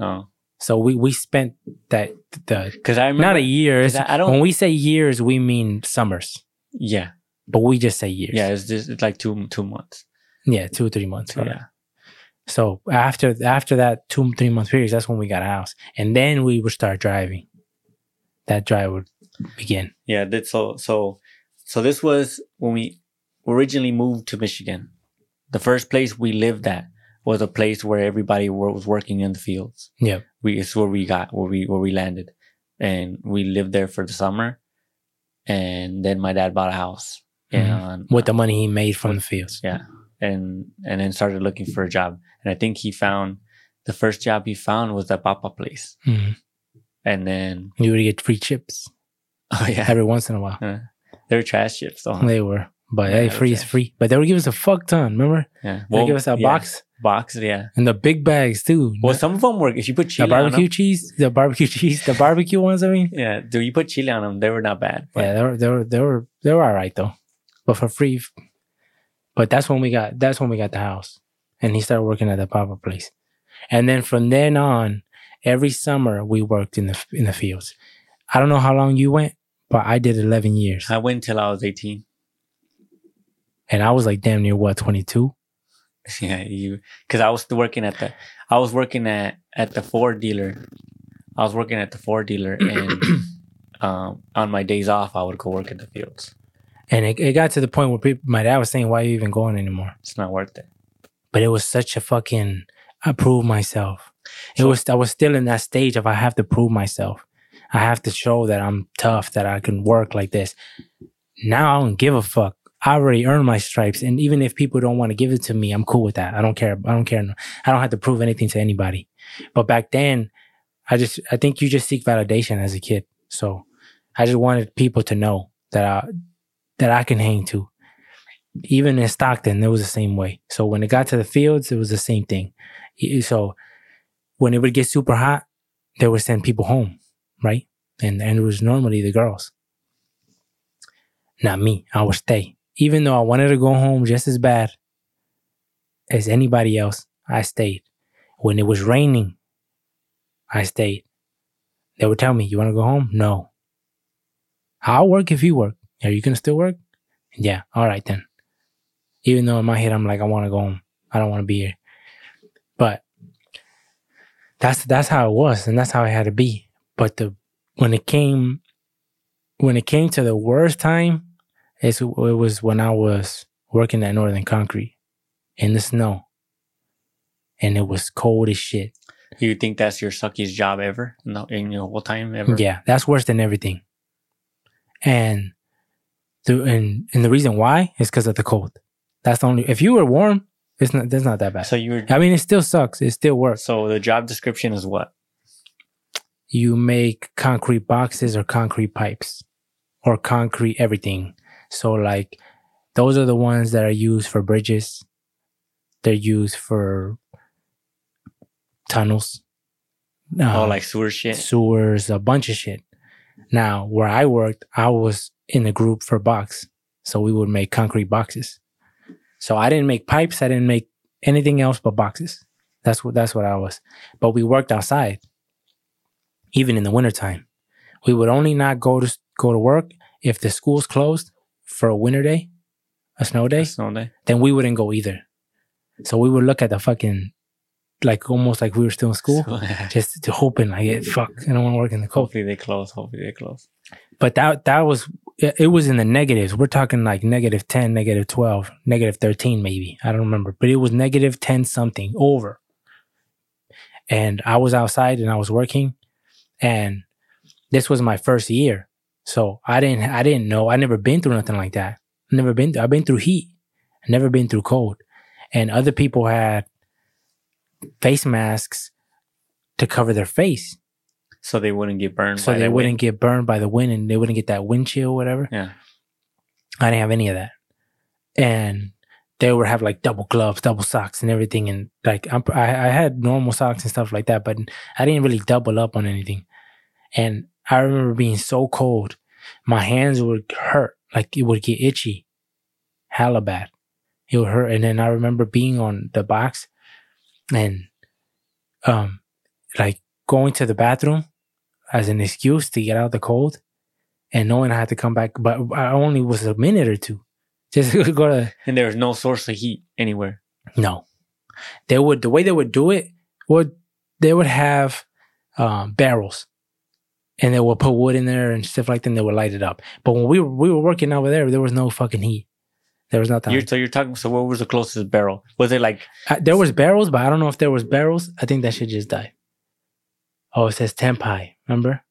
oh, So we we spent that the because I remember not a year. I- I don't- when we say years, we mean summers, yeah, but we just say years. yeah. It's just it's like two two months. yeah, two three months. Yeah. yeah, So after after that two three month period, that's when we got a house, and then we would start driving. That drive would begin. yeah. That so so so this was when we originally moved to Michigan. The first place we lived at was a place where everybody was working in the fields. Yeah, We it's where we got where we where we landed, and we lived there for the summer, and then my dad bought a house. And with the money he made from the fields. yeah, and and then started looking for a job. And I think he found the first job he found was that papa place. Mhm. And then You would get free chips oh yeah, every once in a while. they were trash chips though. They were, but Yeah, hey, free is free. But they would give us a fuck ton. Remember? Yeah, they give us a yeah, box box. Yeah. and the big bags too. Well, some of them were if you put the chili on barbecue cheese, the barbecue cheese, the barbecue ones. I mean, Yeah, do you put chili on them? They were not bad. But yeah, they were they were they were they were all right though, but for free. But that's when we got that's when we got the house, and he started working at the papa place, and then from then on, every summer we worked in the in the fields. I don't know how long you went, but I did eleven years, I went till I was eighteen. and I was like damn near what twenty two. Yeah, you because I was working at the I was working at at the Ford dealer. I was working at the Ford dealer, and um, on my days off, I would go work in the fields. And it, it got to the point where people, my dad was saying, "Why are you even going anymore?" It's not worth it. But it was such a fucking. I proved myself. It So- was. I was still in that stage of I have to prove myself. I have to show that I'm tough, that I can work like this. Now I don't give a fuck. I already earned my stripes, and even if people don't want to give it to me, I'm cool with that. I don't care. I don't care. I don't have to prove anything to anybody. But back then, I just. I think you just seek validation as a kid. So I just wanted people to know that I that I can hang to. Even in Stockton, it was the same way. So when it got to the fields, it was the same thing. So when it would get super hot, they would send people home, right? And and it was normally the girls. Not me. I would stay. Even though I wanted to go home just as bad as anybody else, I stayed. When it was raining, I stayed. They would tell me, You want to go home? No. I'll work if you work. Are you going to still work? Yeah. All right then. Even though in my head, I'm like, I want to go home. I don't want to be here. But that's that's how it was, and that's how it had to be. But the when it came when it came to the worst time, it's, it was when I was working at Northern Concrete in the snow, and it was cold as shit. You think that's your suckiest job ever No, in your whole time ever? Yeah, that's worse than everything. And and and the reason why is because of the cold. That's the only. If you were warm, it's not. That's not that bad. So you were. I mean, it still sucks. It still works. So the job description is what? You make concrete boxes or concrete pipes, or concrete everything. So like, those are the ones that are used for bridges. They're used for tunnels. oh, um, like sewer shit. sewers, a bunch of shit. Now, where I worked, I was in a group for box. So we would make concrete boxes. So I didn't make pipes. I didn't make anything else but boxes. That's what, that's what I was. But we worked outside, even in the wintertime. We would only not go to, go to work if the school's closed for a winter day, a snow day Snow day. then we wouldn't go either. So we would look at the fucking, like almost like we were still in school, just to hoping like, fuck, I don't want to work in the cold. Hopefully they close. Hopefully they close. But that that was it was in the negatives. We're talking like negative ten, negative twelve, negative thirteen, maybe. I don't remember, but it was negative ten something over. And I was outside and I was working, and this was my first year, so I didn't I didn't know. I never been through nothing like that. Never been. I've been through heat. I've never been through cold, and other people had face masks to cover their face So they wouldn't get burned. so by they wouldn't wind. get burned by the wind and they wouldn't get that wind chill, whatever. Yeah. I didn't have any of that, and they would have like double gloves, double socks, and everything. And like I'm, I, I had normal socks and stuff like that, but I didn't really double up on anything. And I remember being so cold, my hands would hurt, like it would get itchy, hella bad. It would hurt, and then I remember being on the box, and um, like going to the bathroom as an excuse to get out the cold and knowing I had to come back, but I only was a minute or two. Just go to And there was no source of heat anywhere. no. They would the way they would do it would they would have um, barrels, and they would put wood in there and stuff like that. and They would light it up. But when we were we were working over there, there was no fucking heat. There was nothing. You're, so you're talking. So what was the closest barrel? Was it like Uh, there was barrels, but I don't know if there was barrels. I think that shit just died. Oh, it says tempai. Remember?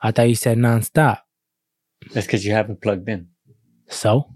I thought you said nonstop. that's because you haven't plugged in? So